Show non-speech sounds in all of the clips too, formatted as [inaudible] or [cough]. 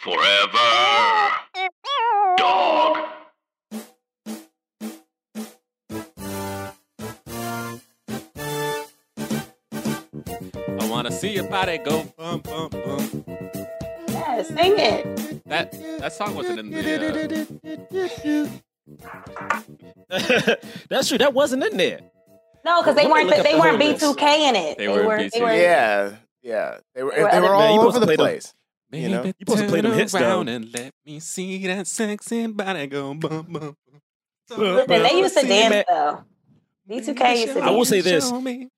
Forever. Dog. I wanna see your body go bum bum bum. Yeah, sing it. That that song wasn't in the. Uh, [laughs] That's true. That wasn't in there. No, because they weren't they weren't B two K in it. They were in They B2K. were, Yeah, yeah. They were They were they were Man, you all supposed over the play them- place. You know? Baby, You supposed to play them hits, though. around and let me see that sexy body go bum bum. Listen, they used to See, dance man. though. B two K used to I will dance. say this. Show me.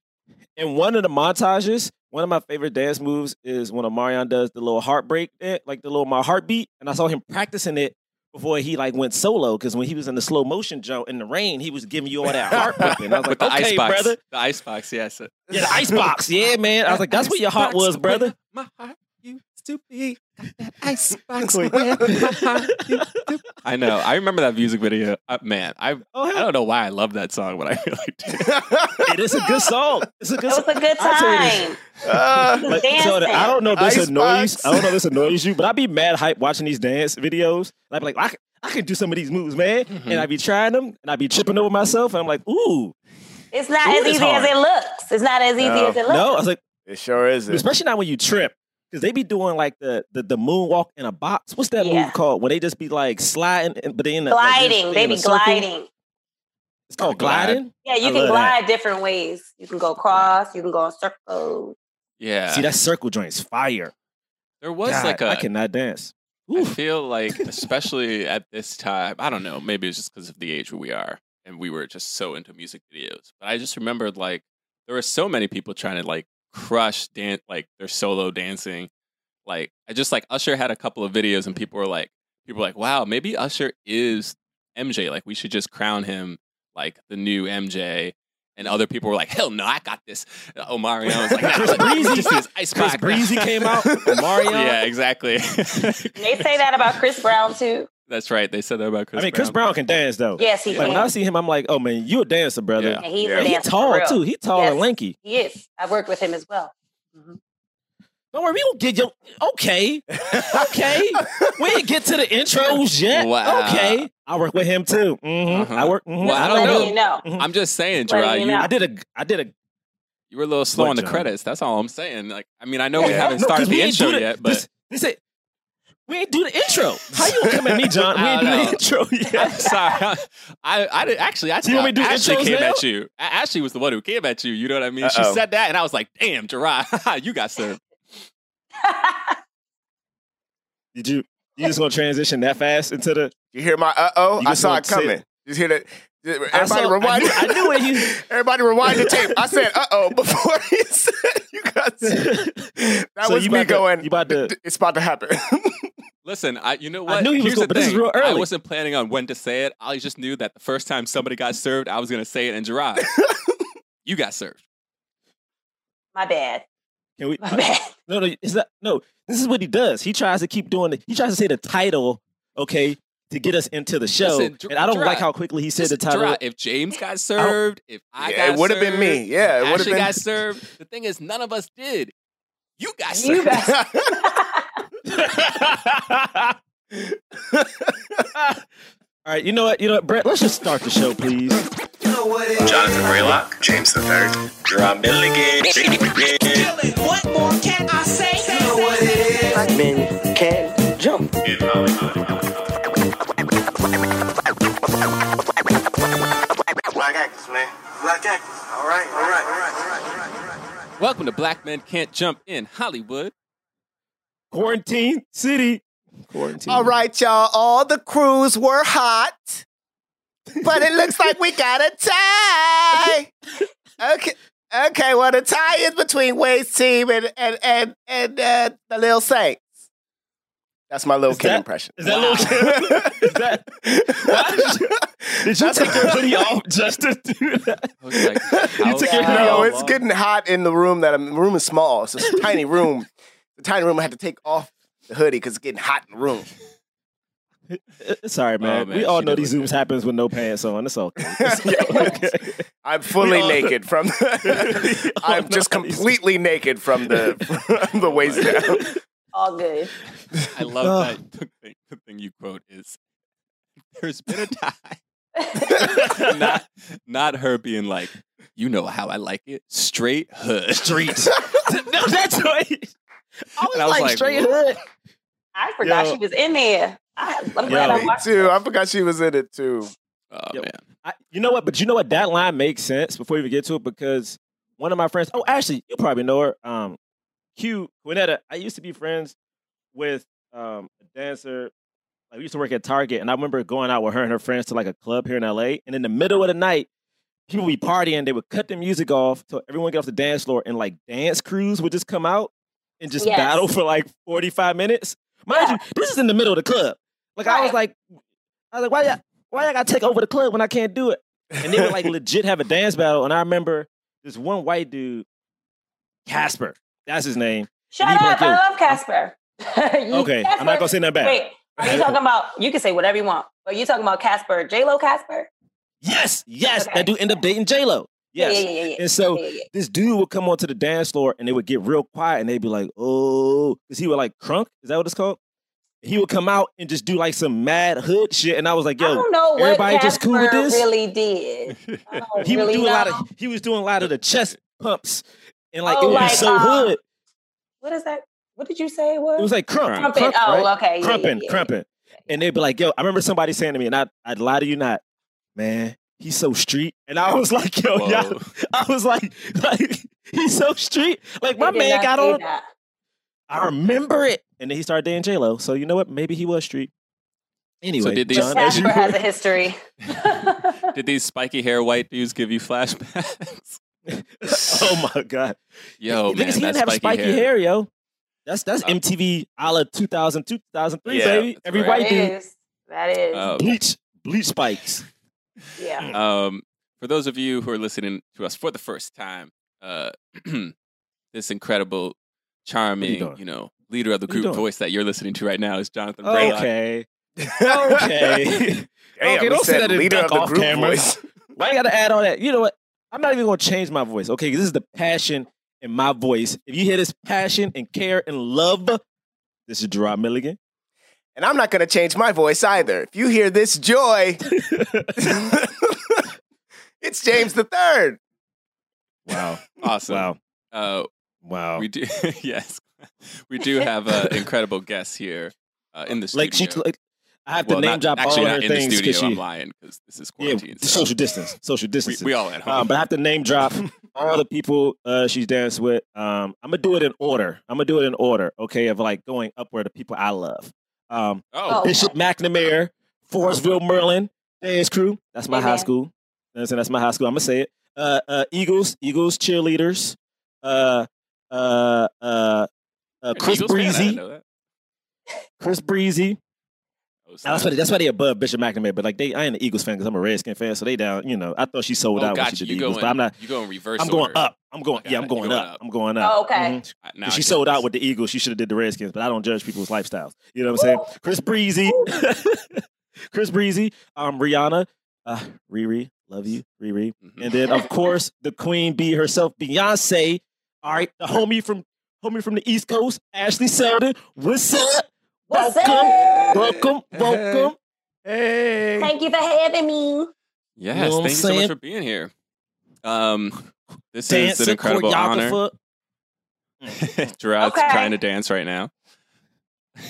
In one of the montages, one of my favorite dance moves is when Omarion does the little heartbreak, like the little my heartbeat, and I saw him practicing it before he like went solo. Because when he was in the slow motion jump in the rain, he was giving you all that heart pumping. I was With like, the okay, ice box, brother. the ice box, yes. Yeah, the ice box. Yeah, man. I was like, that's where your heart was, brother. My heart used to be got that ice box [laughs] where my heart. [laughs] I know. I remember that music video. Uh, man, I Oh, I hell, don't know why I love that song, but I [laughs] really do. it is a good song. It's a good It song. was a good I'll tell you time. Uh, He was Like, so. I don't know if this Icebox. annoys. I don't know if this annoys you, but I'd be mad hype watching these dance videos. And I'd be like, I can, I can do some of these moves, man. And I'd be trying them, and I'd be tripping over myself. And I'm like, ooh, It's not Ooh, as it's easy as it looks. It's not as easy No. as it looks. no. I was like, it sure is. especially not when you trip, because they be doing like the, the the moonwalk in a box. What's that Yeah. move called? Where they just be like sliding, and- but they in the, like, gliding. in they a be circle? gliding. It's called gliding. Yeah, you I can love that. glide different ways. You can go cross. You can go in circles. Yeah. See, that circle joint is fire. there was God, like a I cannot dance. I Ooh. feel like, especially at this time, I don't know, maybe it's just because of the age where we are and we were just so into music videos. But I just remembered like there were so many people trying to like crush dance, like their solo dancing. Like I just like Usher had a couple of videos and people were like, people were like, wow, maybe Usher is MJ. Like we should just crown him like the new MJ. And other people were like, hell no, I got this. Oh, Omarion was like, [laughs] nah, Chris like, Breezy- this ice Chris. Breezy came out. [laughs] Mario. yeah, exactly. [laughs] They say that about Chris Brown too. That's right. They said that about Chris I mean, Chris Brown can dance though. Yes, he Like when I see him, I'm like, oh man, you a dancer, brother. Yeah. And he's Yeah. a He dancer for tall real. too. He tall and lanky. He is. I worked with him as well. Mhm. Don't worry, we don't get your okay. Okay. [laughs] we didn't get to the intros yet. Wow. Okay. I work with him too. hmm Uh-huh. I work. mhm. Well, I don't know. you know. I'm just saying, Letting Gerard, you you, know. I did a I did a you were a little slow on the John? credits. That's all I'm saying. Like, I mean, I know we haven't No, 'cause started we the intro yet, but this, this ain't- we ain't do the intro. How you gonna come at me, John? We I ain't do the intro [laughs] I'm sorry. I, I did actually. I So you want me to do Ashley came now? at you. A- Ashley was the one who came at you. You know what I mean? She Uh-oh. said that, and I was like, "Damn, Gerard, [laughs] you got served." [laughs] Did you? You just gonna transition that fast into the? You hear my uh oh? You I saw it coming. it. Just hear that. Everybody I saw- rewind. I knew, I knew when you. Everybody rewind the tape. I said uh oh before he said you got. That So was you me about to- going. you about to- It's about to happen. Listen, I you know what? I what? knew he was Here's gonna- the but this is thing. real I wasn't planning on when to say it. I just knew that the first time somebody got served, I was going to say it. And Gerard, [laughs] you got served. My bad. Can we? My [laughs] bad. No, no, it's not. No, this is what he does. He tries to keep doing it. He tries to say the title, okay, to get us into the show. Listen, Ger- and I don't Gerard, like how quickly he said the Listen, title. Gerard, if James got served, if I Yeah, got it would have been me. Yeah, it would have Ashley been. got served. The thing is, none of us did. You got You served. got- [laughs] [laughs] All right, you know what? You know what, Brett? Let's just start the show, please. Jonathan Braylock. James the Third. Gerard Milligan. What more can I say? You know what it is? Black men can jump. In Hollywood. Black actors, man. Black actors. All right, all right, all right, all right, all right, all right. Welcome to Black Men Can't Jump in Hollywood. Quarantine City. Quarantine. All right, y'all. All the crews were hot, but it looks like we got a tie. Okay. Okay, well, the tie is between Wade's team and and and and uh, the Lil Saints. That's my little Is Kim that- impression. Is that little Kim? [laughs] Is that? [laughs] Did you That's- take your [laughs] hoodie off just to do that? I was like, You took your long? hoodie No, off. it's getting hot in the room. That I'm, the room is small. It's a tiny room. The tiny room. I had to take off the hoodie because it's getting hot in the room. [laughs] Sorry, man. Oh, man, we all she know these look zooms happens with no pants on. It's okay. [laughs] Yeah. okay. [laughs] I'm fully We all- naked from. We all I'm just how these- completely naked from the from the waist down. All good. I love Oh. that the thing, the thing you quote is there's been a time not not her being like, you know how I like it, straight hood. Street. no, that's right. I was, I was like, like, straight what? hood. I forgot Yo. she was in there. I, I'm glad Yo. I Me watched too. it. I forgot she was in it too. Oh Yo. man. I, you know what? But you know what? That line makes sense before we even get to it because one of my friends. Oh, actually, you probably know her. Um, Q Quinetta. I used to be friends with um a dancer. Like we used to work at Target, and I remember going out with her and her friends to like a club here in LA. And in the middle of the night, people would be partying. They would cut the music off so everyone get off the dance floor, and like dance crews would just come out and just Yes. battle for like forty five minutes. Mind Yeah. you, this is in the middle of the club. Like I was like, I was like, why y'all, why y'all gotta take over the club when I can't do it? And they would like [laughs] legit have a dance battle. And I remember this one white dude, Casper, that's his name. Shut up. like, I love Casper. [laughs] Okay, I'm not gonna say nothing bad. Wait, are you talking about? You can say whatever you want, but you talking about Casper, J Lo Casper? Yes, yes, Okay. that dude end up dating J Lo. Yes. Yeah, yeah, yeah. And so this dude would come onto the dance floor and they would get real quiet and they'd be like, oh, because he would like crunk. Is that what it's called? He would come out and just do like some mad hood shit. And I was like, I yo, don't know everybody just cool with this? really did. I [laughs] he really would do a lot of he was doing a lot of the chest pumps and like Oh, it would like, be so um, hood. What is that? What did you say it was? It was like crump, Crump. Crumpin'. crump, Oh, right? okay. Crumping, crumping. And they'd be like, yo, I remember somebody saying to me, and I, I'd lie to you not, man, he's so street. And I was like, yo, Whoa. yeah. I was like, like, he's so street. Like, my man got on. that. I remember it. And then he started dating J-Lo. So you know what? Maybe he was street. Anyway, did these- John, as you has a history. [laughs] [laughs] Did these spiky hair white dudes give you flashbacks? [laughs] oh my God. Yo, Niggas, man, he didn't have spiky, spiky hair. yo. That's that's Uh, MTV a la 2002, 2003, Yeah, baby. Every right. white That dude. is. That is. Um, Bleach, bleach spikes. Yeah. [laughs] Um, for those of you who are listening to us for the first time, uh, [clears throat] this incredible, charming, doing? you know, leader of the group voice that you're listening to right now is Jonathan Braylock. Okay. [laughs] [laughs] Okay. Damn, Okay, we don't say that in leader duck of the off group camera. voice. Why you gotta add all that? You know what? I'm not even gonna change my voice, okay? 'Cause this is the passion in my voice. If you hear this passion and care and love, this is Gerard Milligan. And I'm not going to change my voice either. If you hear this joy, [laughs] it's James the Third. Wow. Awesome. Wow. Uh, Wow. we do, [laughs] yes, we do [laughs] have uh, incredible guests here uh, in the studio. like she like, I have well, to name not, drop actually all not her in things the studio. because I'm lying because this is quarantine. the so social distance. Social distance. we all at home. Um, but I have to name drop all the people uh, she's danced with. Um, I'm gonna do it in order. I'm gonna do it in order, okay? Of like going upward of people I love. Um, oh, Oh. Bishop McNamara, Forestville Maryland dance crew. That's my high school. You know I'm? That's my high school. I'm gonna say it. Uh, uh, Eagles, Eagles cheerleaders. Uh, uh, uh, uh, Chris Eagles fan? I didn't Breezy. know. Chris Breezy. Oh, That's why, they, that's why they above Bishop McNamara. But like they, I ain't an Eagles fan because I'm a Redskin fan. So they down. You know, I thought she sold oh, out when she did You the Eagles, going? but I'm not. You going reverse? I'm going order. up. I'm going. Okay, Yeah, I'm going, going up. up. I'm going up. Oh, okay. Mhm. I- now she sold out with the Eagles. She should have did the Redskins, but I don't judge people's lifestyles. You know what I'm saying? Chris Breezy, [laughs] Chris Breezy, um, Rihanna, uh, Riri, love you, Riri, Mhm. and then of [laughs] course the Queen Bee herself, Beyonce. All right, the homie from homie from the East Coast, Ashley Selden. What's up? What's welcome, up? welcome, welcome. Hey. Thank you for having me. Yes, know thank you so much for being here. Um, this is an incredible honor. choreographer. [laughs] Gerard's Okay. trying to dance right now.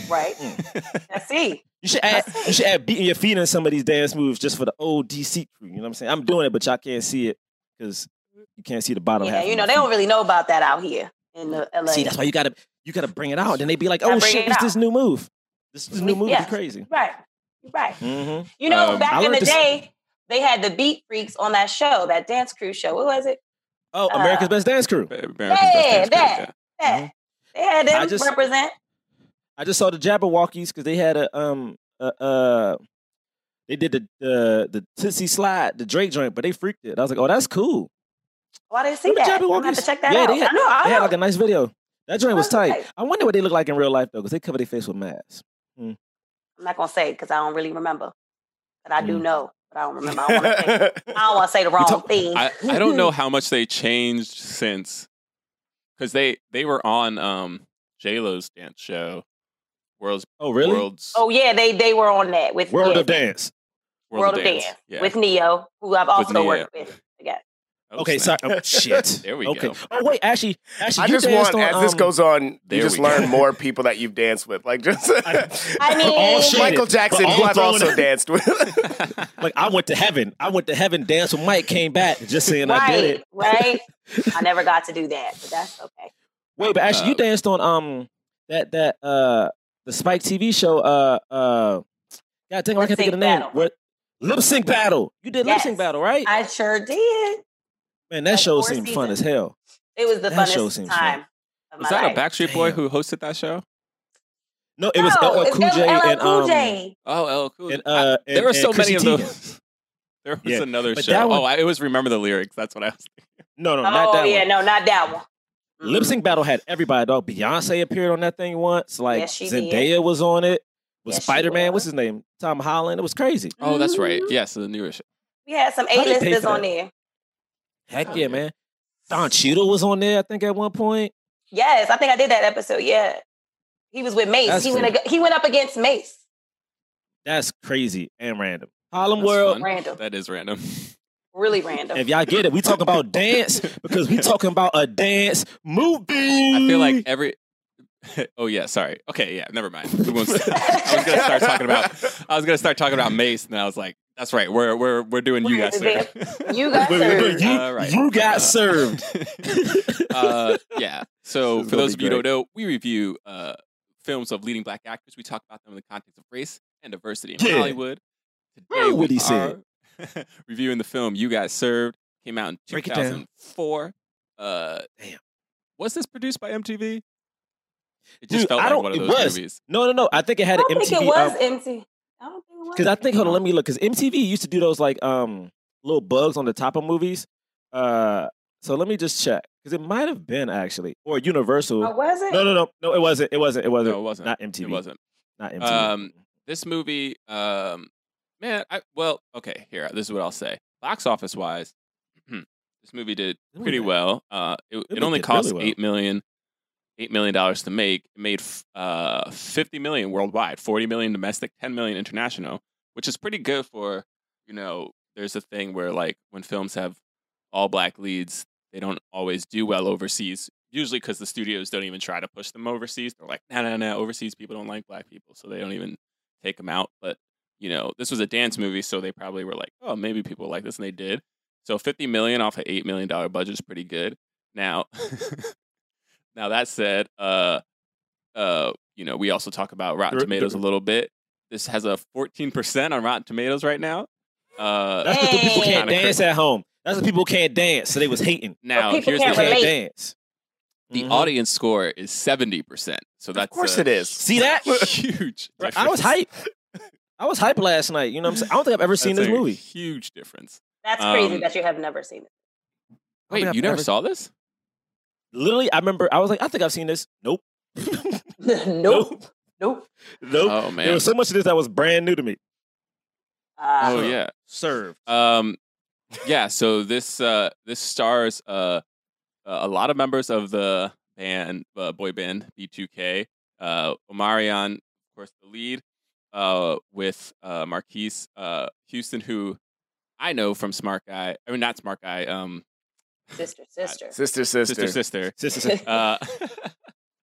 Right. Mm. I see. You should add you should add beating your feet in some of these dance moves just for the old DC crew. You know what I'm saying? I'm doing it, but y'all can't see it because you can't see the bottom Yeah, half. you know they feet. don't really know about that out here in the LA. See, that's why you gotta you gotta bring it out. Then they'd be like, "Oh bring shit, it what's out. this new move? This this new move Yeah. is crazy." right. Right. Mm-hmm. You know, Um, back in the this- day, they had the Beat Freakz on that show, that dance crew show. What was it? Oh, America's Uh, Best Dance Crew. America's Yeah, Best Dance Crew, that. yeah. Yeah. They had them I just- represent. I just saw the Jabbawockeez because they had a um uh, uh they did the the the Toosie Slide, the Drake joint, but they freaked it. I was like, "Oh, that's cool." Why I didn't see Remember that. I'm have Jabbawockeez? to check that yeah, out. They had, I know. I they had like a nice video. That joint was tight. right. I wonder what they look like in real life though, because they cover their face with masks. I'm not gonna say because I don't really remember, but I do Mm. know, but I don't remember. I don't want to say. I don't want to [laughs] say the wrong talk- thing. I, I don't know how much they changed since because they they were on um J Lo's dance show, World's Oh, really? World's Oh yeah, they they were on that with World yeah, of Dance. World, of Dance, Yeah. with Ne-Yo, who I've also worked with. Again. Oh, Okay, snap. sorry. Oh, [laughs] shit. There we go. okay. go. Oh wait, actually, actually, I you just want, on, as this um, goes on, you just we go. learn more people that you've danced with. Like just [laughs] I [laughs] mean, all shit. Michael Jackson, all who I've also it- danced with. Like I went to heaven. I went to heaven, danced with Mike, came back, just saying I did it. right, right. I never got to do that, but that's okay. Wait, but actually, you Uh, danced on um that that uh the Spike TV show. Uh uh, God dang, I can't think of the Lip-sync name. What lip sync battle? You did lip sync battle, right? I sure did. Man, that like show four seemed fun as hell. It was the That funnest seems time of Was that life. a Backstreet Boy Damn. who hosted that show? No, it was no, LL Cool J and um J. Oh, LL Cool. and I- uh there and- were and so many Chrissy of those. [laughs] There was Yeah, another but show. that one- oh, I always remember the lyrics. That's what I was. Thinking. No, no, not that. Oh yeah, one. no, not that one. Lip sync battle had everybody. Dog, Beyonce appeared on that thing once. Like Yes, she did. Zendaya was on it. Was Yes, Spider Man? What's his name? Tom Holland. It was crazy. Oh, that's right. Mhm. Yes, the newer show. We had some How they pay A-listers on there. Heck oh, yeah, man. Don Cheadle was on there. I think at one point. Yes, I think I did that episode. Yeah, he was with Mase. That's he cool. went ag- he went up against Mase. That's crazy and random. Harlem That's World. fun. Random. That is random. Really [laughs] random. If y'all get it, we talking about dance because we talking about a dance movie. I feel like every. [laughs] oh yeah, sorry. Okay, yeah, never mind. [laughs] I was gonna start talking about. I was gonna start talking about Mase, and I was like, "That's right. We're we're we're doing you We're guys." You got served. you, All right. you got Uh, served. [laughs] uh, yeah. So for those of you who don't know, we review uh, films of leading black actors. We talk about them in the context of race and diversity in Yeah. Hollywood. Today Heard what we he said. are [laughs] reviewing the film "You Got Served." Came out in Break it down. 2004. Uh, Damn. Was this produced by MTV? It just Dude, felt I like don't- one of it those was. movies. No, no, no. I think it I had an don't think MTV. it was um, empty. I don't think it was. Because I think, hold on, let me look. Because MTV used to do those like um little bugs on the top of movies. Uh, so let me just check because it might have been actually or Universal. Oh, was it? no, no, no, no. It wasn't. It wasn't. It wasn't. No, it wasn't. Not MTV. It wasn't. Not MTV. Um, This movie, um, man, I well, okay. Here, this is what I'll say. Box office wise, [clears throat] this movie did pretty well. Uh, it, it It only cost really well. eight million, eight million dollars to make. It made uh fifty million worldwide, forty million domestic, ten million international, which is pretty good for you know. There's a thing where like when films have all black leads, they don't always do well overseas. Usually because the studios don't even try to push them overseas. They're like, no, no, no, overseas people don't like black people, so they don't even take them out. But you know, this was a dance movie, so they probably were like, oh, maybe people like this, and they did. So 50 million off an eight million dollar budget is pretty good. Now, [laughs] now that said, uh, uh, you know, we also talk about Rotten There- Tomatoes a little bit. This has a 14 percent on Rotten Tomatoes right now. Uh, That's because the people can't dance crazy. at home. That's what people can't dance. So they was hating. now, people here's the can't They can't dance. the Mhm. audience score is 70 percent. So that's of course a it is. See that? huge. Bro, I was hype. I was hype last night. You know what I'm saying? I don't think I've ever seen That's this a movie. Huge difference. That's crazy Um, that you have never seen it. Wait, you never ever- saw this? Literally, I remember I was like, I think I've seen this. [laughs] [laughs] Nope. nope. Nope. Nope. Oh man, There was so much of this that was brand new to me. Uh, Oh yeah. Served. Um, yeah. So this uh, this stars uh, a lot of members of the band uh, boy band B2K. Uh, Omarion, of course, the lead. Uh, with uh, Marques uh, Houston, who I know from Smart Guy. I mean, not Smart Guy. Um, Sister, sister. Sister, sister. sister, sister. [laughs] Sister, sister. Uh, [laughs]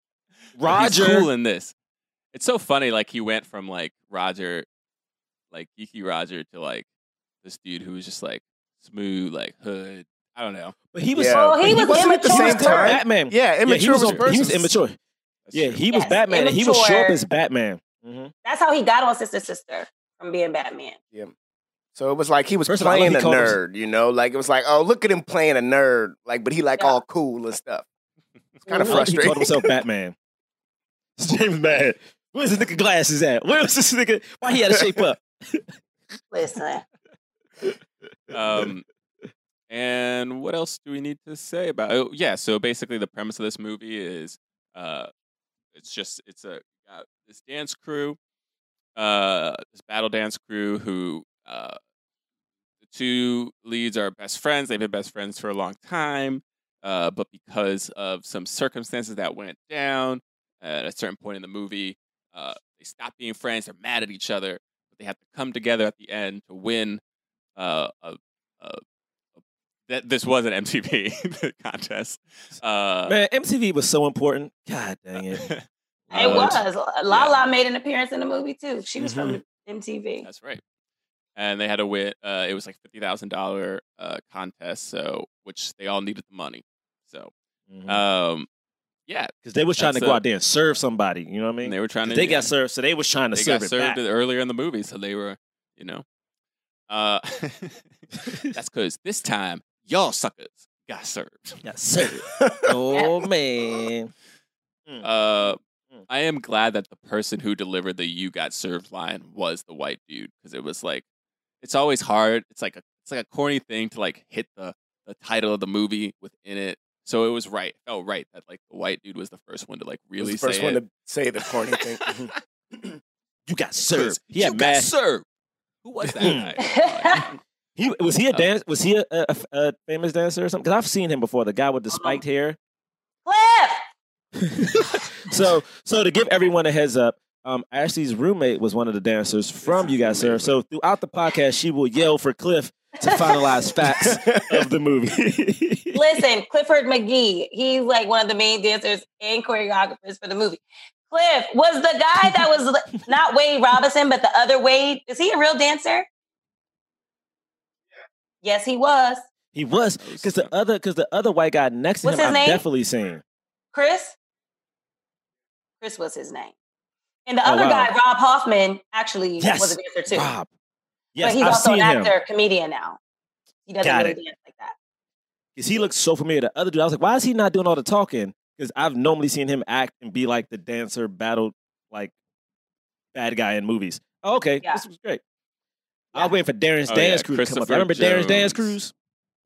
[laughs] Roger. He's cool in this. It's so funny. Like he went from like Roger, like geeky Roger, to like this dude who was just like smooth, like hood. I don't know. But he was. Yeah. Well, he but was wasn't at the immature. same time. Batman. Yeah, Yeah, he immature was, was, he was immature. That's Yeah, true. he was Yes, Batman, and he was show up immature. as Batman. hmm That's how he got on Sister, sister from being Batman. So it was like he was First of all, playing he a called him- nerd, you know? Like it was like, oh, look at him playing a nerd, like, but he like Yeah. all cool and stuff. It's kind of frustrating. he called himself [laughs] Batman. James mad. Where's this nigga glasses at? Where's this nigga? Why he had to shape up? Listen, [laughs] um, and what else do we need to say about? Oh, yeah. So basically, the premise of this movie is, uh, it's just it's a uh, this dance crew, uh, this battle dance crew who, uh, the two leads are best friends. They've been best friends for a long time, uh, but because of some circumstances that went down at a certain point in the movie, uh, they stop being friends. They're mad at each other, but they have to come together at the end to win. Uh, a, a, a, that this was an MTV [laughs] contest. Uh, Man, MTV was so important. God dang it. [laughs] It uh, was. Lala made an appearance in the movie too. She was Mhm. from MTV. That's right. And they had to win. Uh, it was like fifty thousand dollar uh, contest, so which they all needed the money. So, Because um, yeah, they was trying to go a- out there and serve somebody. You know what I mean? they were trying to. they got served, so they was trying to they serve got served earlier in the movie, so they were, you know, uh, [laughs] that's because this time y'all suckers got served. [laughs] got served. [laughs] oh man. Uh, Mm. I am glad that the person who delivered the "you got served" line was the white dude because it was like, it's always hard. It's like a it's like a corny thing to like hit the the title of the movie within it. So it was right. It felt right that like the white dude was the first one to like Was really the first say one it. to say the corny thing. Mhm. [laughs] You got served. He you had got mad. served. Who was that Mm. guy? [laughs] He was he a Oh. dance? Was he a, a, a famous dancer or something? Because I've seen him before. The guy with the spiked hair. Cliff. [laughs] so so to give everyone a heads up, um, Ashley's roommate was one of the dancers from You Got Served. So throughout the podcast, she will yell for Cliff to finalize [laughs] facts of the movie. [laughs] Listen, Clifford McGee. He's like one of the main dancers and choreographers for the movie. Cliff was the guy that was [laughs] not Wade Robinson, but the other Wade. Is he a real dancer? Yes, he was. he was because the other because the other white guy next to What's him, I've name? definitely seen. Chris? Chris was his name. And the Oh, other wow. guy, Rob Hoffman, actually Yes, was a dancer too. Rob. Yes, but he's I've also seen an him. actor, comedian now. He doesn't Got really it. dance like that. Because he looks so familiar. The other dude, I was like, why is he not doing all the talking? Because I've normally seen him act and be like the dancer, battle like bad guy in movies. Oh, okay, Yeah. this was great. I was waiting for Darrin's Oh, yeah, dance crew to come up. I remember Darrin's dance Jones. crews.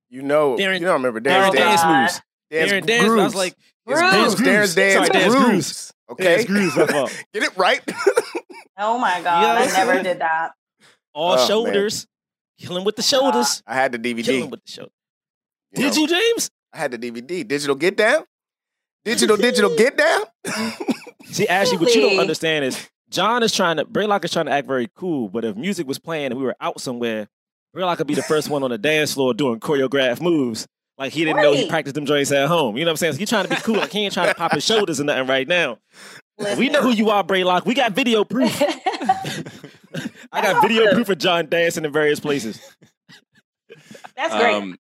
You know, Darrin- you don't remember Darrin's Darrin's Oh, dance God. moves. dance Darrin dance. I was grooves. like, It's Grooves. grooves. Darrin's dance Sorry, dance grooves. Grooves. Okay, Dance grooves, my fault. get it right. Oh my [laughs] God, Yes. I never did that. all Oh, man. shoulders. Killing with the ah. shoulders. I had the DVD. Killing with the shoulders. you Did know. you, James? I had the DVD. Digital Get Down. Digital, digital Get Down. [laughs] See, Ashley, what you don't understand is John is trying to Braylock is trying to act very cool, but if music was playing and we were out somewhere, Braylock could be the first one on the dance floor doing choreographed moves. Like he didn't know he practiced them joints at home. You know what I'm saying? So he's trying to be cool. Like he ain't trying to pop his [laughs] shoulders or nothing right now. We know who you are, Braylock. We got video proof. [laughs] I got video awesome. proof of John dancing in various places. That's great. Um,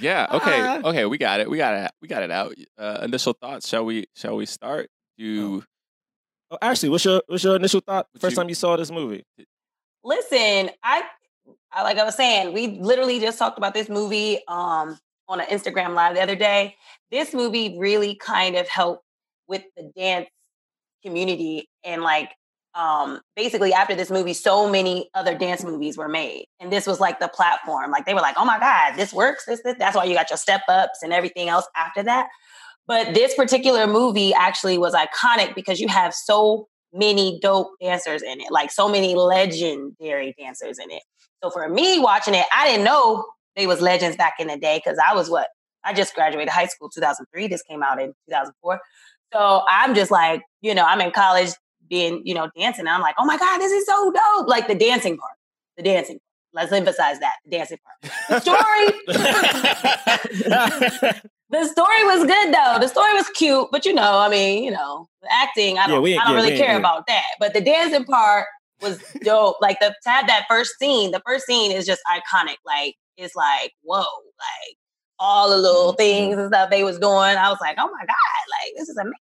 yeah. Okay. Ah. Okay. We got it. We got it. We got it out. Uh, initial thoughts. Shall we? Shall we start? You. Oh, Ashley, what's your what's your initial thought What first you- time you saw this movie? Listen, I, I like I was saying, we literally just talked about this movie um on an Instagram live the other day. This movie really kind of helped with the dance community and like um basically after this movie so many other dance movies were made and this was like the platform like they were like oh my god this works this, this that's why you got your step ups and everything else after that but this particular movie actually was iconic because you have so many dope dancers in it, like so many legendary dancers in it. So for me watching it, I didn't know they was legends back in the day because I was what I just graduated high school 2003. This came out in 2004. So I'm just like, you know, I'm in college being, you know, dancing. And I'm like, oh my God, this is so dope. Like the dancing part, the dancing. Let's emphasize that, the dancing part. The story, [laughs] the story was good though. The story was cute, but you know, I mean, you know, acting, I don't, we I don't yeah, really care about that. But the dancing part was dope. like the to have that first scene, the first scene is just iconic. Like it's like, whoa, like all the little Mm-hmm. things and stuff they was doing. I was like, oh my God, like this is amazing.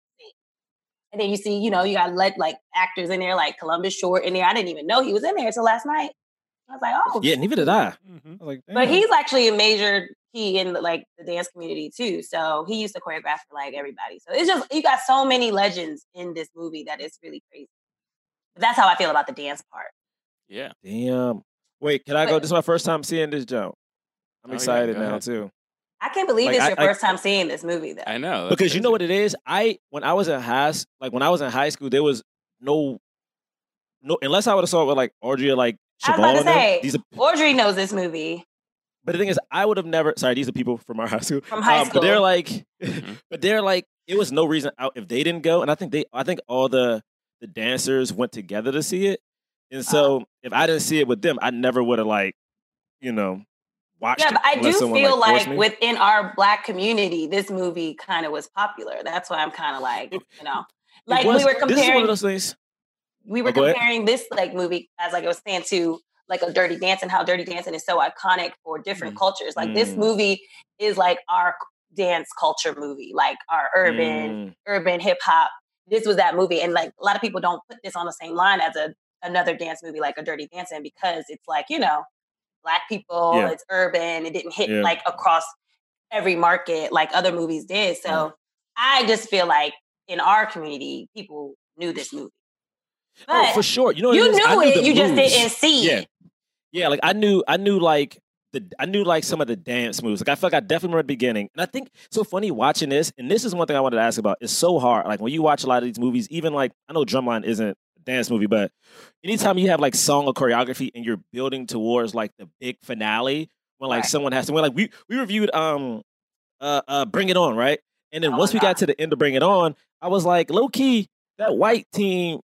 And then you see, you know, you got let like actors in there, like Columbus Short in there. I didn't even know he was in there until last night. I was like, oh, yeah, neither did I. Mhm. I like, but he's actually a major key in like the dance community too. So he used to choreograph for like everybody. So it's just you got so many legends in this movie that it's really crazy. But that's how I feel about the dance part. Yeah. Damn. Wait, can I go? This is my first time seeing this joke. I'm Oh, excited go now ahead. too. I can't believe Like, this I- your I- first time seeing this movie though. I know. that's Because you know what it is? I when I was in high s- like when I was in high school, there was no no unless I would have saw it with like Audrey or like I was about to say, These are, Audrey knows this movie. but the thing is, I would have never. Sorry, these are people from our high school. From high Um, But they're school. like, Mhm. [laughs] but they're like it was no reason out if they didn't go, and I think they, I think all the the dancers went together to see it, and so if I didn't see it with them, I never would have like, you know, watched. Yeah, but I do feel forced like within our black community, this movie kind of was popular. That's why I'm kind of like, you know, like was- we were This is one comparing, of those things. we were Oh, comparing this like movie as like I was saying to like a Dirty Dancing, how Dirty Dancing is so iconic for different cultures. Like this Mm. movie is like our dance culture movie, like our urban Mm, urban hip hop. This was that movie, and like a lot of people don't put this on the same line as a another dance movie like a Dirty Dancing because it's like you know, black people, Yeah. it's urban, it didn't hit Yeah. like across every market like other movies did. So Yeah. I just feel like in our community, people knew this movie. oh, for sure. You know, you is? I knew it, you just didn't see Yeah. it. Yeah, like I knew, I knew like the, I knew like some of the dance moves. Like I felt like I definitely remember the beginning, and I think so funny watching this. And this is one thing I wanted to ask about. It's so hard. Like when you watch a lot of these movies, even like I know Drumline isn't dance movie, but anytime you have like song or choreography and you're building towards like the big finale, when like Right. someone has to, when like we we reviewed um uh uh Bring It On, right? And then Oh once we got to the end of Bring It On, I was like, low key, that white team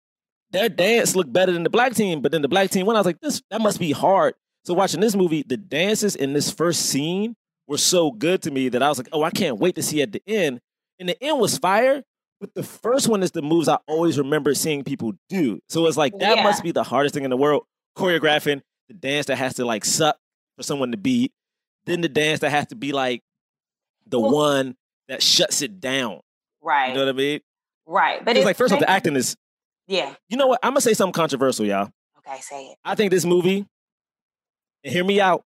their dance looked better than the black team, but then the black team won. I was like, this that must be hard. So watching this movie, the dances in this first scene were so good to me that I was like, oh, I can't wait to see at the end. And the end was fire, but the first one is the moves I always remember seeing people do. So it's like that Yeah. must be the hardest thing in the world. Choreographing the dance that has to like suck for someone to beat, then the dance that has to be like the Well- one that shuts it down. Right. You know what I mean? right. But It's like first off, the acting is. Yeah. You know what? I'm gonna say something controversial, y'all. Okay, say it. I think this movie, and hear me out.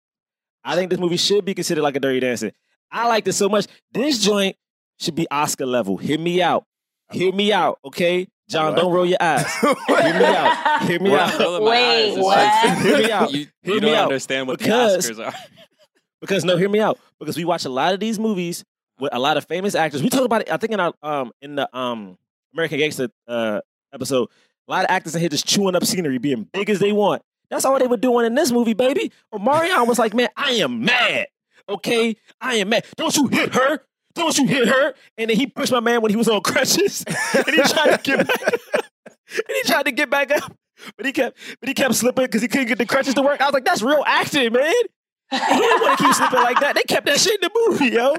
I think this movie should be considered like a Dirty Dancing. I liked it so much. This joint should be Oscar level. Hear me out. Hear me out, okay? John, What? don't roll your eyes. [laughs] Hear me out. Hear me out. Wait, what? like- [laughs] Hear me out. You, you me don't out. understand what Because- the Oscars are. [laughs] Because no, hear me out. Because we watch a lot of these movies with a lot of famous actors. We talked about it. I think in our um in the um American Gangster uh episode, a lot of actors in here just chewing up scenery, being big as they want. That's all they were doing in this movie, baby. Omarion was like, man, I am mad. Okay, I am mad. Don't you hit her? Don't you hit her? And then he pushed my man when he was on crutches, [laughs] and he tried to get back. [laughs] and he tried to get back up, but he kept, but he kept slipping because he couldn't get the crutches to work. I was like, that's real acting, man. He didn't want to keep slipping like that. They kept that shit in the movie, yo.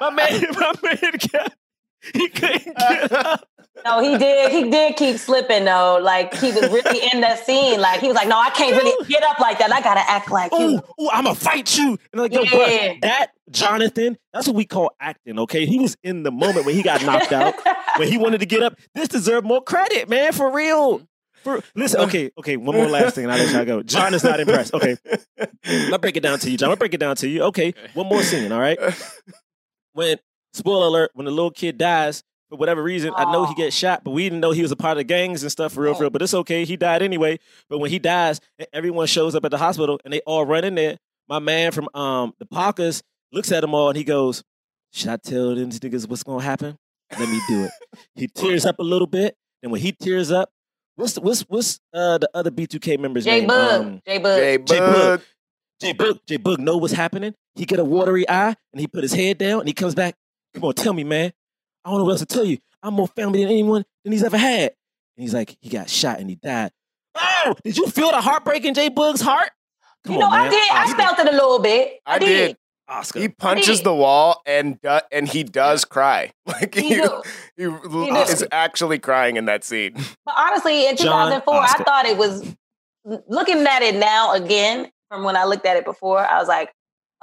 My man, [laughs] my man kept. He couldn't [laughs] get up. No, he did. He did keep slipping though. Like he was really in that scene. Like he was like, "No, I can't really get up like that. I gotta act like Ooh, you." ooh, I'm gonna fight you. And like, yo, Yeah. bruh, that Jonathan, that's what we call acting. Okay, he was in the moment when he got knocked out, [laughs] when he wanted to get up. This deserved more credit, man, for real. For listen, okay, okay. One more last thing, and I'll let y'all go. John is not impressed. Okay, I'll break it down to you, John. I'll break it down to you. Okay, one more scene. All right. [laughs] When spoiler alert, when the little kid dies for whatever reason, I know he Aw. gets shot, but we didn't know he was a part of the gangs and stuff for real, for real. But it's okay. He died anyway. But when he dies, and everyone shows up at the hospital and they all run in there. My man from um the Parkers looks at them all and he goes, "Should I tell them niggas what's gonna happen? Let me do it." he [laughs] tears up a little bit, and when he tears up, what's the, what's what's uh the other B2K members J name? Bug, Um, J Bug. J J Bug. Bug. J Boog, J Boog know what's happening. He get a watery eye and he put his head down and he comes back. Come on, tell me, man. I don't know what else to tell you. I'm more family than anyone than he's ever had. And he's like, he got shot and he died. Oh, did you feel the heartbreak in J Boog's heart? Come You know, on, man. I did. I Oscar. felt it a little bit. I did. Oscar. He punches the wall and do- and he does cry. [laughs] Like He he, do. he, is actually crying in that scene. [laughs] But honestly, in 2004, I thought it was looking at it now again from when I looked at it before. I was like,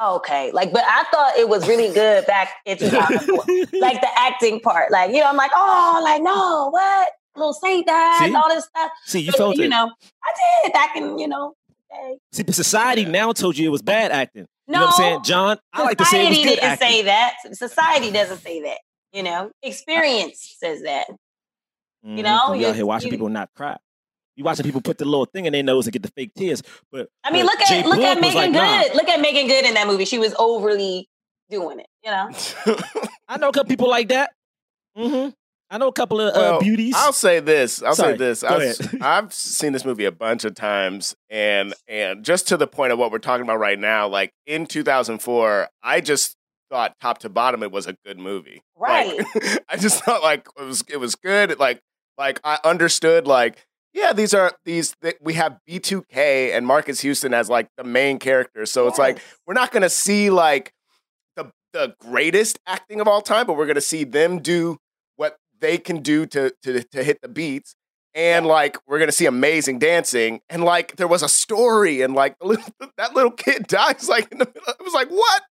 okay, like, but I thought it was really good back in 2004, like the acting part. Like, you know, I'm like, oh, like no, what? Little Saint died, See? all this stuff. See, you But, felt you it. know, I did back in, you know. See, but society now told you it was bad acting. You No, know what I'm saying? John, I like to say it was society good didn't acting. say that. Society doesn't say that. You know, experience says that. You mm-hmm, know, you out you- here watching you- people not cry. You watching people put the little thing in their nose and get the fake tears. But I mean, but look at J look at Meagan like, Good. nah. Look at Meagan Good in that movie. She was overly doing it. You know, [laughs] I know a couple people like that. hmm I know a couple of uh, beauties. I'll say this. I'll Sorry, say this. go I've, ahead. I've seen this movie a bunch of times, and and just to the point of what we're talking about right now, like in 2004, I just thought top to bottom it was a good movie. Right. Like, [laughs] I just thought like it was it was good. Like like I understood like yeah these are these th- we have B2K and Marcus Houston as like the main characters. So it's like we're not gonna see like the the greatest acting of all time, but we're gonna see them do what they can do to to to hit the beats. And like we're gonna see amazing dancing, and like there was a story, and like little, [laughs] that little kid [laughs] dies like in the middle. It was like what?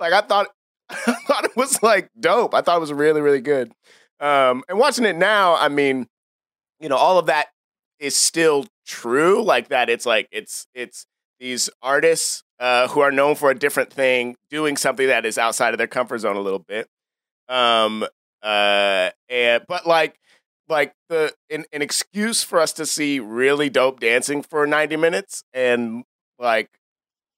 Like I thought, [laughs] I thought it was like dope. I thought it was really really good. Um, and watching it now, I mean, you know, all of that is still true. Like that, it's like it's it's these artists uh, who are known for a different thing doing something that is outside of their comfort zone a little bit. Um, uh, and but like like the an, an excuse for us to see really dope dancing for 90 minutes and like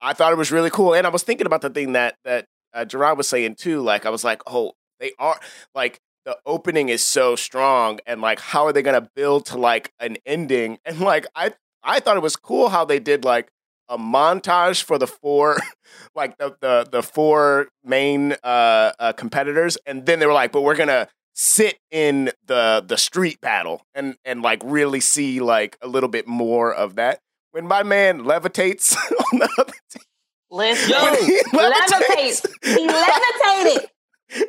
I thought it was really cool. And I was thinking about the thing that that uh, Gerard was saying too. Like I was like, oh, they are like the opening is so strong, and like how are they gonna build to like an ending? And like I I thought it was cool how they did like a montage for the four [laughs] like the the the four main uh, uh competitors, and then they were like, but we're gonna sit in the the street battle and and like really see like a little bit more of that. When my man levitates [laughs] on the other team, Listen, Yo, [laughs] when he levitate. He levitated.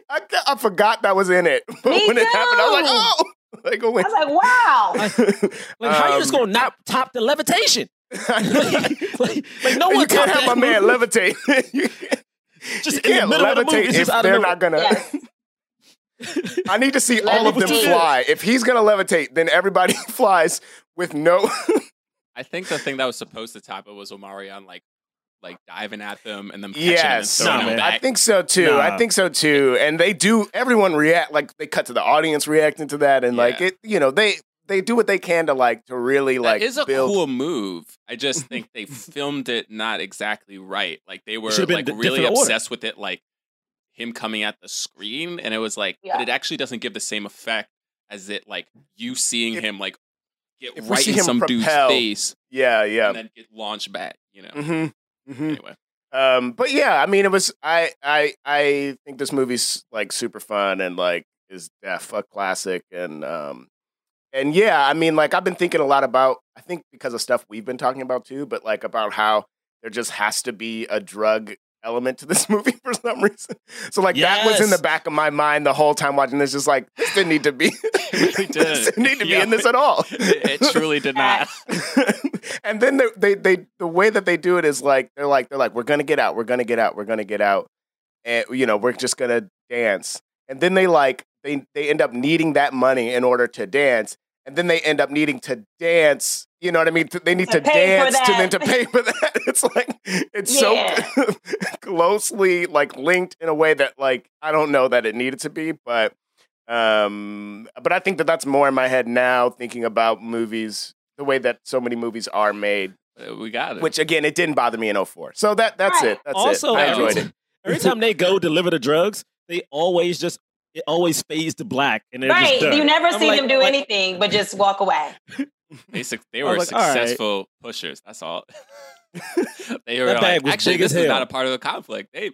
I, I forgot that was in it. [laughs] Me when it happened, I was like, too. oh, [laughs] like, oh, I was like, wow. [laughs] Like, how you just Um, gonna not top the levitation? like, like, like, no you one can't topped have my that man levitate. you can't, Just you in the can't middle of the movie, levitate if they're not gonna. Yes. I need to see all of them fly. If he's gonna levitate, then everybody flies with no. I think the thing that was supposed to top it was Omarion like like diving at them and then catching them and yes, throwing Nah, them back. I think so too. Nah. I think so too. And they do. Everyone react like they cut to the audience reacting to that, and like it. You know, they they do what they can to like to really like that is a build. cool move. I just think they [laughs] filmed it not exactly right. Like they were like a really different order. obsessed with it, like him coming at the screen, and it was like, Yeah. but it actually doesn't give the same effect as it like you seeing If- him like get right in him some dude's face yeah, yeah. and then get launched back. You know. Mm-hmm. Mm-hmm. Anyway, Um, but yeah, I mean, it was. I I I think this movie's like super fun and like is def a classic and um and yeah, I mean, like I've been thinking a lot about. I think because of stuff we've been talking about too, but like about how there just has to be a drug element to this [laughs] movie for some reason. So like that was in the back of my mind the whole time watching this. Just like this didn't need to be. [laughs] It really [laughs] this did. didn't need to be Yeah. in this at all. it, it truly did not. and then they, they they the way that they do it is like they're like they're like we're gonna get out, we're gonna get out, we're gonna get out, and you know we're just gonna dance. And then they like they they end up needing that money in order to dance, and then they end up needing to dance. You know what I mean? They need To to, dance to then to pay for that. [laughs] It's like it's Yeah. so [laughs] closely like linked in a way that like I don't know that it needed to be, but um, but I think that that's more in my head now, thinking about movies the way that so many movies are made. Uh, We got it. Which again, it didn't bother me in 04. So that that's Right. it. That's also, it. I enjoyed ti- it. every time they go deliver the drugs, they always just it always fades to black, and they're Right. just. You never I'm see like- them do like, anything but just walk away. Basic, [laughs] they were like, all right. successful pushers. That's all. [laughs] they were That like, actually, this is hell." not a part of the conflict. They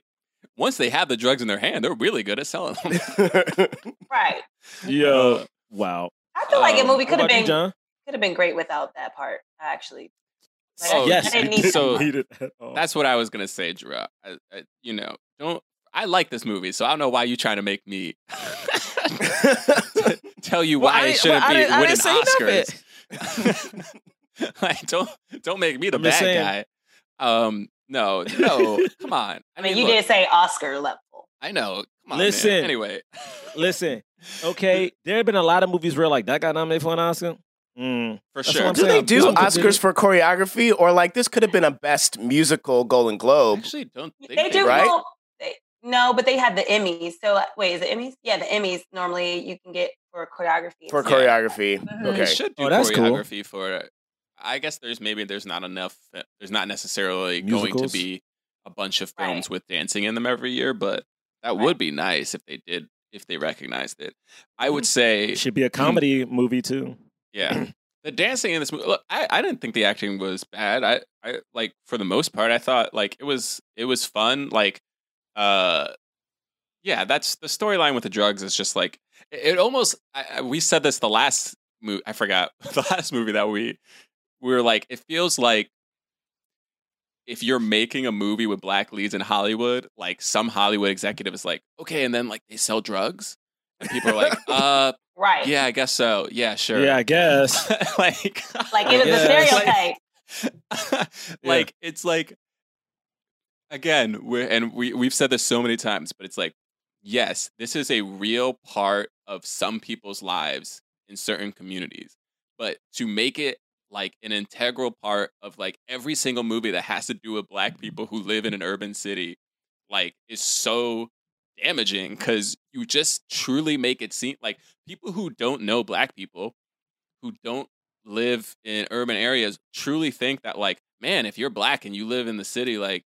once they have the drugs in their hand, they're really good at selling them. [laughs] Right. Yo, wow. I feel like a Um, movie could have about you, been could have been great without that part. Actually. Like, Oh, I, yes, I didn't need so- not need it at all. That's what I was gonna say, Drew. I, I, you know, don't. I like this movie, so I don't know why you're trying to make me [laughs] [laughs] tell you Well, why I- it shouldn't well, I be I winning didn't say Oscars. [laughs] like, don't don't make me the I'm bad saying. guy. Um, no, no, come on. I mean, you look, did say Oscar level. I know. Come on, Listen. Man. Anyway, Listen, okay, there have been a lot of movies where like that got nominated for an Oscar. Mm. for That's sure. do saying. they do This one Oscars for choreography or like this could have been a best musical Golden Globe? Actually, don't think They do right? well, they, no, but they have the Emmys. So uh, wait, is it Emmys? Yeah, the Emmys normally you can get for choreography. For Yeah. choreography. Mhm. They Okay. should do Oh, that's cool. choreography for. I guess there's maybe there's not enough. uh, There's not necessarily going to be a bunch of Right. films with dancing in them every year, but that Right. would be nice if they did. If they recognized it, I Mm-hmm. would say, It should be a [clears throat] comedy movie too. yeah. [clears throat] The dancing in this movie, look, I, I didn't think the acting was bad. I, I like for the most part, I thought like it was it was fun. Like, uh, yeah, that's the storyline with the drugs is just like it, it almost. I, I- we said this the last movie. I forgot [laughs] the last movie that we we were like. It feels like if you're making a movie with black leads in Hollywood, like some Hollywood executive is like, okay, and then like they sell drugs, and people are like, [laughs] uh, Right. yeah, I guess so. Yeah, sure. Yeah, I guess. [laughs] like, Like it was a Yes. stereotype. like it's like again we're and we we've said this so many times but it's like yes this is a real part of some people's lives in certain communities. But to make it like an integral part of like every single movie that has to do with black people who live in an urban city like is so damaging because you just truly make it seem like people who don't know black people who don't live in urban areas truly think that like man if you're black and you live in the city like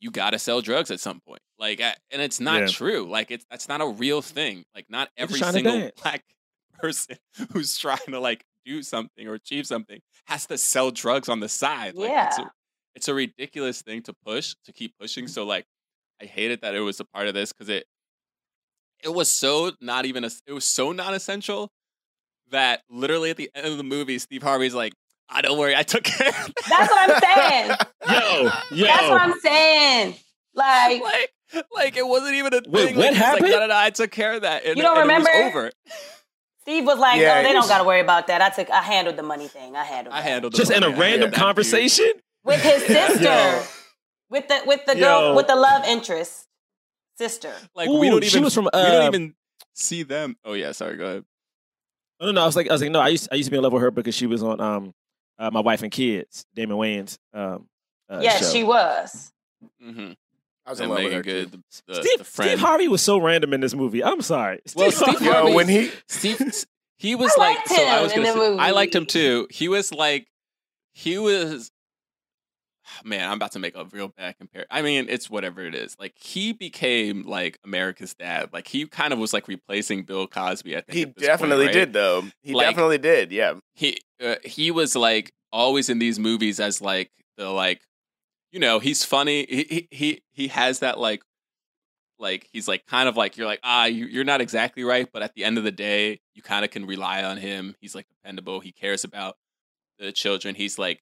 you got to sell drugs at some point. Like I- and it's not Yeah. true. Like it's that's not a real thing. Like not every single black [laughs] person who's trying to like do something or achieve something has to sell drugs on the side. Like it's Yeah. a, it's a ridiculous thing to push to keep pushing. So like i hated that it was a part of this because it it was so not even a, it was so non-essential that literally at the end of the movie steve harvey's like ah, don't worry i took care of. [laughs] That's what I'm saying. Yo, yo. That's what I'm saying. Like, [laughs] like like it wasn't even a thing Wait, like, what like, happened? no, no, no, i took care of that and, You don't and it was remember? over Steve was like, Yeah, "Oh, they it don't got to worry about that. I took, I handled the money thing. I handled. i handled the Just in a random handled that, conversation? with his [laughs] sister, with the with the Yo. girl with the love interest sister. like we Ooh, don't she even was from, we don't uh, even see them oh yeah sorry go ahead No, no, no. I was like, I was like, no. I used, I used to be in love with her because she was on um, uh, my wife and kids, Damon Wayans. Um, uh, yes, show. she was. mm-hmm. I was in and love with her. Good, the, the, Steve, the friend. Steve Harvey was so random in this movie. I'm sorry. Well, Steve Harvey- Yo, when he Steve, [laughs] he was I like, liked so I was in gonna the say, I liked him too. He was like, he was, [sighs] man, I'm about to make a real bad compare. I mean, it's whatever it is. Like he became like America's dad. Like he kind of was like replacing Bill Cosby. I think he definitely point, right? did though. He Like- definitely did. Yeah. he uh, he was like always in these movies as like the like you know he's funny he he he, he has that like like he's like kind of like you're like ah you, you're not exactly right but at the end of the day you kind of can rely on him he's like dependable he cares about the children he's like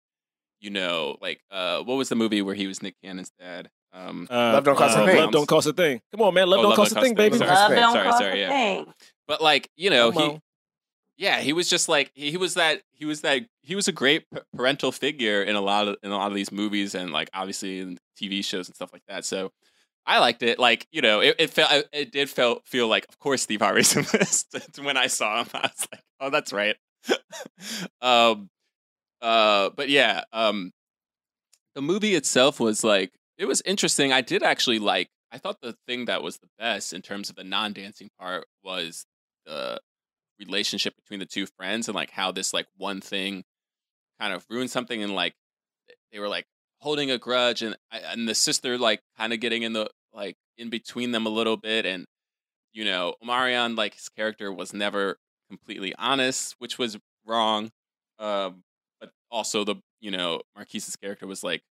you know like uh what was the movie where he was nick cannon's dad um Uh, Love don't cost a uh, thing. Love don't cost a thing. Come on, man. Love Oh, don't Love cost Don't a thing, Cost baby. Thing. Love Sorry, don't sorry, cost sorry, a yeah. thing. but like you know Come he on. yeah he was just like he he was that he was that he was a great p- parental figure in a lot of in a lot of these movies and like obviously in tv shows and stuff like that so i liked it like you know it, it felt it did feel feel like of course steve harvey's [laughs] in this [laughs] when i saw him i was like oh that's right [laughs] um uh but yeah um the movie itself was like it was interesting. I did actually like i thought the thing that was the best in terms of the non-dancing part was the relationship between the two friends and like how this like one thing kind of ruined something and like they were like holding a grudge and and the sister like kind of getting in the like in between them a little bit and you know Omarion like his character was never completely honest which was wrong um also the you know Marques's character was like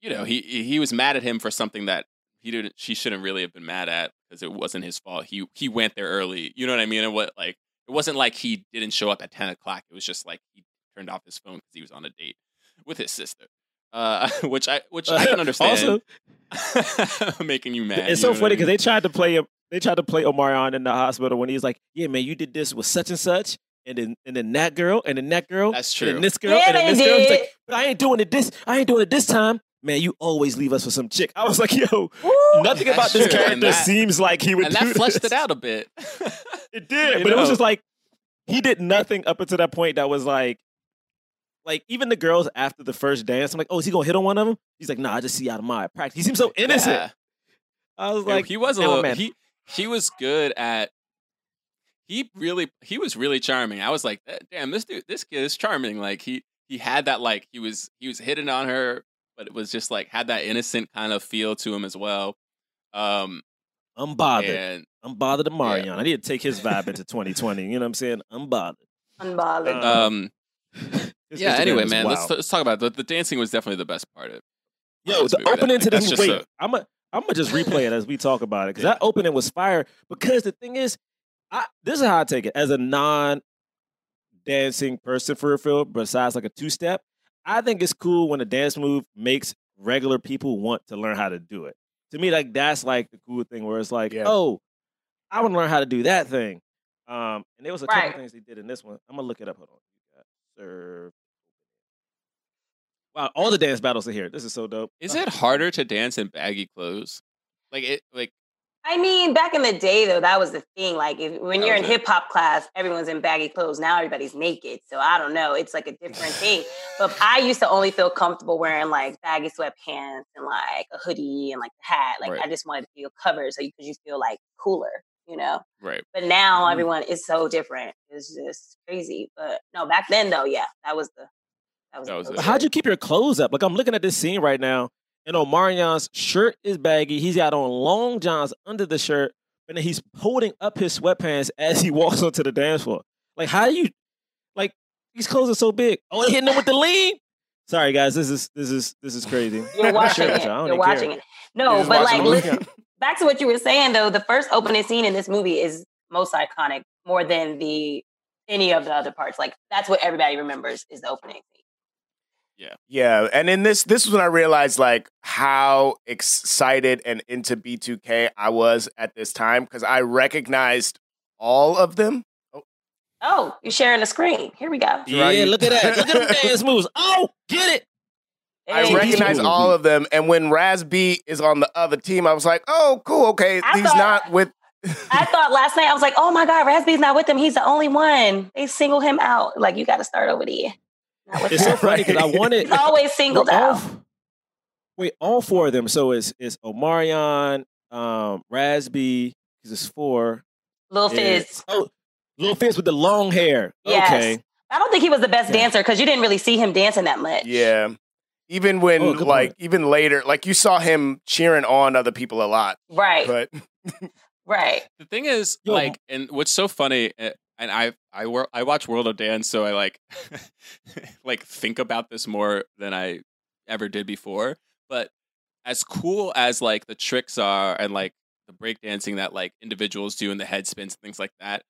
you know he he was mad at him for something that he didn't she shouldn't really have been mad at because it wasn't his fault he he went there early you know what i mean and what like it wasn't like he didn't show up at 10 o'clock it was just like he turned off his phone because he was on a date with his sister uh [laughs] which i which i can [laughs] understand Also, [laughs] making you mad it's you so I funny because mean? they tried to play him. They tried to play Omarion in the hospital when he's like, "Yeah, man, you did this with such and such." And then, and then that girl, and then that girl, That's and then true. this girl, Yeah, and then they this girl. He's did. like, "But I ain't doing it this. I ain't doing it this time, man. You always leave us for some chick." I was like, "Yo, Woo! nothing about this true, character that- seems like he would and do that fleshed this. it out a bit [laughs] It [laughs] did, You but it was just like he did nothing up until that point that was like, like even the girls after the first dance. I'm like, oh, is he gonna hit on one of them? He's like, nah, I just see out of my practice. He seems so innocent. Yeah. I was Yeah, like, he was a little, man." he he was good at he really he was really charming. I was like, "Eh, damn, this dude this kid is charming. Like he he had that like he was he was hitting on her, but it was just like had that innocent kind of feel to him as well. Um I'm bothered. and I'm bothered Omarion. I need to take his vibe into [laughs] 2020. You know what I'm saying? I'm bothered. Unbothered. Uh, um His yeah, Instagram anyway, is man, let's let's talk about it. the the dancing was definitely the best part of Yo, this the movie, I opening to think. this That's movie. just Wait, I'm a, I'm gonna just replay it as we talk about it because that opening was fire. Because the thing is, I this is how I take it as a non dancing person for a film, besides like a two step. I think it's cool when a dance move makes regular people want to learn how to do it. To me, like that's like the cool thing where it's like, Yeah. oh, I want to learn how to do that thing. Um, and there was a couple things they did in this one. I'm gonna look it up. Hold on. You serve. Wow, all the dance battles are here. This is so dope. Is it harder to dance in baggy clothes? Like it, like I mean, back in the day, though, that was the thing. Like, if, when That you're in hip hop class, everyone's in baggy clothes. Now everybody's naked. So I don't know. It's like a different thing. But I used to only feel comfortable wearing like baggy sweatpants and like a hoodie and like the hat. Like, Right. I just wanted to feel covered, so you, because you feel like cooler, you know. right. But now Mhm. everyone is so different. It's just crazy. But no, back then though, yeah, that was the that was. That the was it. how'd you keep your clothes up? Like I'm looking at this scene right now, and Omarion's shirt is baggy. He's got on long johns under the shirt, and then he's holding up his sweatpants as he [laughs] walks onto the dance floor. Like how do you like these clothes are so big? Oh, hitting them with the lean. Sorry guys, this is this is this is crazy. [laughs] You're watching Sure, it. You're even care. it. No, but like, listen, [laughs] back to what you were saying though. The first opening scene in this movie is most iconic, more than the any of the other parts. Like that's what everybody remembers is the opening scene. Yeah, Yeah. and in this, this was when I realized like how excited and into B2K I was at this time because I recognized all of them. Oh. oh, you're sharing the screen. Here we go. Yeah, Right. look at that. Look at them [laughs] dance moves. Oh, get it. I Hey, recognize all of them, and when Raz B is on the other team, I was like, "Oh, cool, okay, I he's thought- not with." I [laughs] thought last night I was like, oh my god, Raz B's not with him. He's the only one. They single him out. Like you got to start over there. Not with It's so funny because I [laughs] wanted He's always singled We're all out. f- wait, all four of them. So it's it's Omarion, um, Raz B, because it's four. Lil Fizz. Oh, Little Fizz with the long hair. Yes. Okay. I don't think he was the best Yeah. dancer because you didn't really see him dancing that much. Yeah, even when Oh, like point. even later, like you saw him cheering on other people a lot, Right. but Right. [laughs] The thing is, Yo, like, and what's so funny, uh, and I I wor- I watch World of Dance, so I like [laughs] like think about this more than I ever did before. But as cool as like the tricks are, and like the breakdancing that like individuals do, and the head spins, and things like that,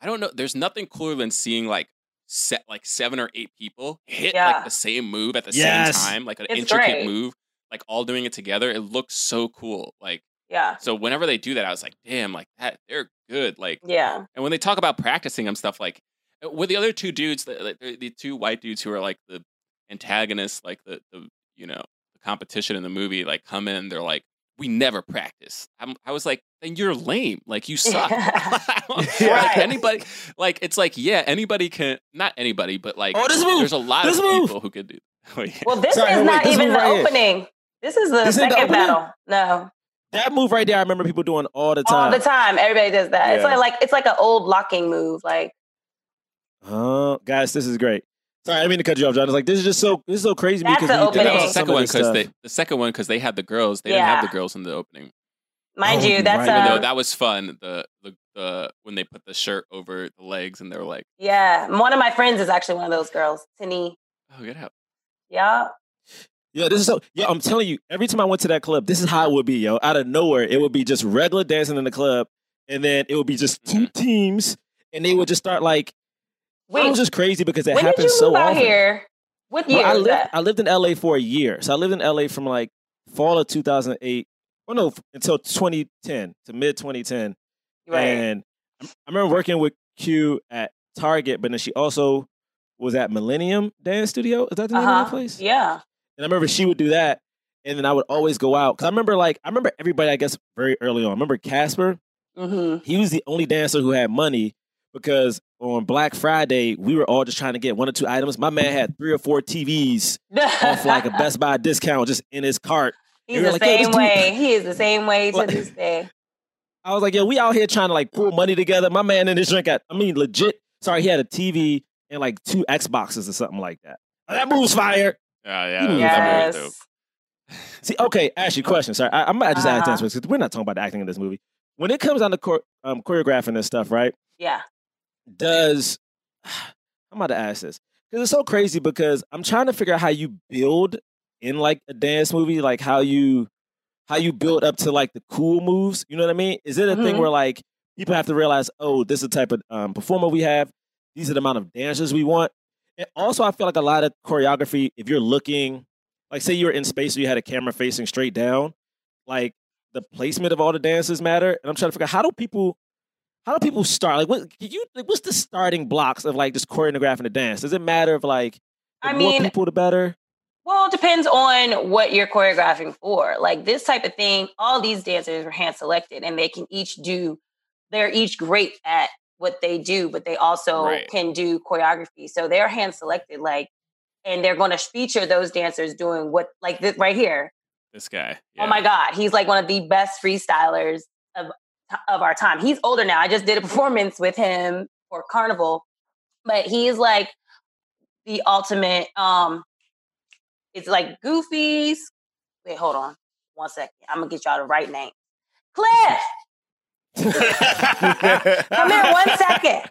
I don't know. There's nothing cooler than seeing like set like seven or eight people hit Yeah. like the same move at the Yes. same time, like an It's intricate great. move, like all doing it together. It looks so cool. Like Yeah. so whenever they do that, I was like, damn, like that, they're good. Like, Yeah. and when they talk about practicing and stuff, like uh, with the other two dudes, the, the, the two white dudes who are like the antagonists, like the, the you know the competition in the movie, like come in, they're like, we never practice. I'm, I was like, then you're lame. Like you suck. [laughs] [laughs] like Right. anybody, like it's like yeah, anybody can, not anybody, but like Oh, this move! there's a lot This of move! people who could do. [laughs] Oh, yeah. Well, this Sorry, is wait, not this even the right here. opening. This is the This ain't the second battle. No. That move right there, I remember people doing all the time. All the time. Everybody does that. It's like, like it's like an old locking move. Like Uh, guys, this is great. Sorry, I didn't mean to cut you off, John. It's like this is just so this is so crazy That's because the when you think opening. That was the second one because they the second one because they had the girls. They didn't have the girls in the opening. mind Oh, you, that's right. Even though that was fun, the, the the when they put the shirt over the legs and they were like, yeah. One of my friends is actually one of those girls. Tini. "Oh, get out!" Yeah. Yeah, this is so. Yeah, I'm telling you, every time I went to that club, this is how it would be, yo. Out of nowhere, it would be just regular dancing in the club, and then it would be just two Mhm. teams, and they would just start like. Wait, it was just crazy because it when did happens you so out often. here? What year Well, I lived. that? I lived in LA for a year, so I lived in LA from like fall of 2008. Well, no, until 2010 to mid 2010. Right. And I I remember working with Q at Target, but then she also was at Millennium Dance Studio. Is that the name of Uh-huh. that place? Yeah. And I remember she would do that, and then I would always go out because I remember like I remember everybody. I guess very early on. I remember Casper. Mm-hmm. He was the only dancer who had money because on Black Friday we were all just trying to get one or two items. My man had three or four TVs off like a Best Buy discount just in his cart. [laughs] He's the like, same this dude- way. He is the same way to Like- this day. I was like, yo, we out here trying to like pull money together. My man in his drink at, I mean, legit. Sorry, he had a TV and like two Xboxes or something like that. Oh, that moves fire. Yeah, yeah, that movie was dope. Yes. See, okay, ask you a question. Sorry, I, I'm gonna just add Uh-huh. this because we're not talking about the acting in this movie. When it comes down to chor- um, choreographing this stuff, right? Yeah. Does [sighs] I'm about to ask this because it's so crazy because I'm trying to figure out how you build in like a dance movie, like how you how you build up to like the cool moves. You know what I mean? Is it a thing Mhm. where like people have to realize, oh, this is the type of um, performer we have. These are the amount of dancers we want. And also, I feel like a lot of choreography, if you're looking, like say you're in space, so you had a camera facing straight down, like the placement of all the dances matter. And I'm trying to figure out how do people, how do people start? Like, what you? Like, what's the starting blocks of like just choreographing a dance? Does it matter if like I more mean, people, the better? Well, it depends on what you're choreographing for. Like this type of thing, all these dancers are hand selected and they can each do, they're each great at what they do, but they also Right. can do choreography. So they're hand selected, like, and they're going to feature those dancers doing what, like this right here. This guy. Oh my God, he's like one of the best freestylers of of our time. He's older now. I just did a performance with him for Carnival, but he's like the ultimate. Um, it's like Goofy's. Wait, hold on, one second. I'm gonna get y'all the right name. [laughs] Cliff, come here one second.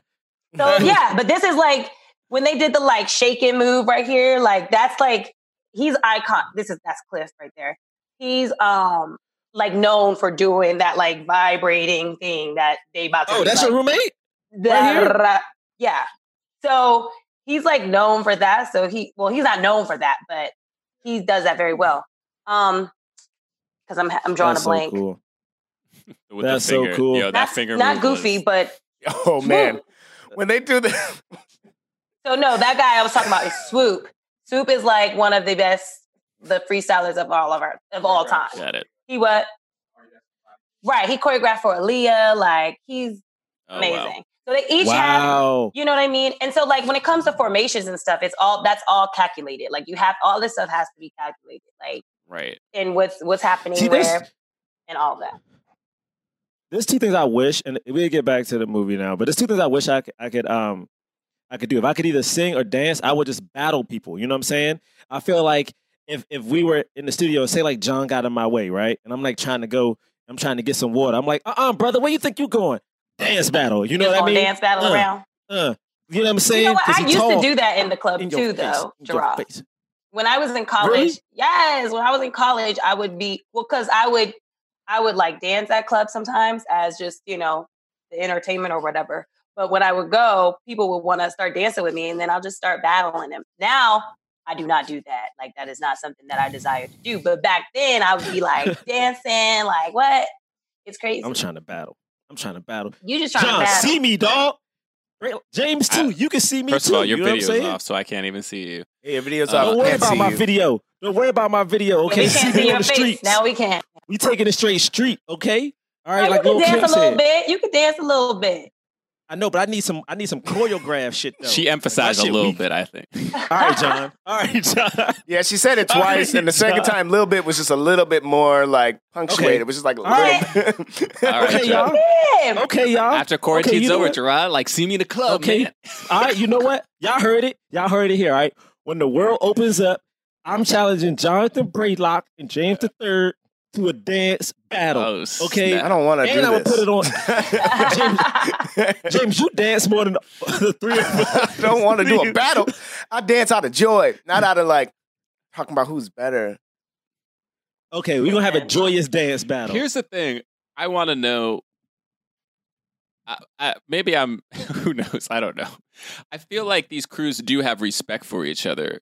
So yeah, but this is like when they did the like shaking move right here. Like that's like he's icon. This is that's Cliff right there. He's um like known for doing that like vibrating thing that they about to. Oh, that's like, your roommate. the right here? yeah. So he's like known for that. So he well, he's not known for that, but he does that very well. Um, because I'm I'm drawing That's a blank. So cool. [laughs] With That's the so finger. cool. Yo, that Not, finger not goofy, was- but [laughs] oh man, when they do that, so no, that guy I was talking about is Swoop. Swoop is like one of the best, the freestylers of all of our of all time. Got it. He what? Right, he choreographed for Aaliyah. Like he's Oh, amazing. wow. So they each have Wow. You know what I mean? And so, like, when it comes to formations and stuff, it's all that's all calculated. Like, you have all this stuff has to be calculated, like, Right. and what's what's happening See, where and all that. There's two things I wish, and we'll get back to the movie now. But there's two things I wish I could, I could, um, I could do. If I could either sing or dance, I would just battle people. You know what I'm saying? I feel like if if we were in the studio, say like John got in my way, right, and I'm like trying to go, I'm trying to get some water. I'm like, uh, uh brother, where you think you going? Dance battle. You know Just what I mean? dance battle Uh, around. Uh, you know what I'm saying? You know what? I used tall. to do that in the club In too, face. though, Gerard. When I was in college, Really? yes, when I was in college, I would be well, because I would, I would like dance at clubs sometimes as just you know the entertainment or whatever. But when I would go, people would want to start dancing with me, and then I'll just start battling them. Now I do not do that. Like that is not something that I desire to do. But back then, I would be like [laughs] dancing, like what? It's crazy. I'm trying to battle. I'm trying to battle. you just trying John, to battle. see me, dog. James too. I- you can see me First too. of all, your you know video's off, so I can't even see you. yeah, your videos Uh, off. Don't worry can't about see my you. video. Don't worry about my video. Okay, we see can't me see on the face. streets. Now we can't. We taking it straight street. Okay. All Now right, like you Lil can dance Kim a little said. bit. You can dance a little bit. I know, but I need some. I need some choreograph shit though. She emphasized That a little weak. bit, I think. [laughs] All right, John. All right, John. Yeah, she said it [laughs] twice, right, and the second John. time, little bit was just a little bit more like punctuated. Okay. It was just like a All little. right. bit. All right, Okay, y'all. Yeah. Okay, y'all. After Okay, quarantine's you know over, what? Gerard, like, see me in the club, Okay. man. All right, you know what? Y'all heard it. Y'all heard it here. All right. When the world opens up, I'm challenging Jonathan Braylock and James III to a dance battle. Oh, okay. snap. I don't want to do and I would put it on. [laughs] James, you dance more than the three of us. [laughs] I don't want to do a battle. I dance out of joy, not out of like talking about who's better. Okay, we're gonna have a joyous dance battle. Here's the thing. I want to know. I, I, maybe I'm. [laughs] Who knows? I don't know. I feel like these crews do have respect for each other.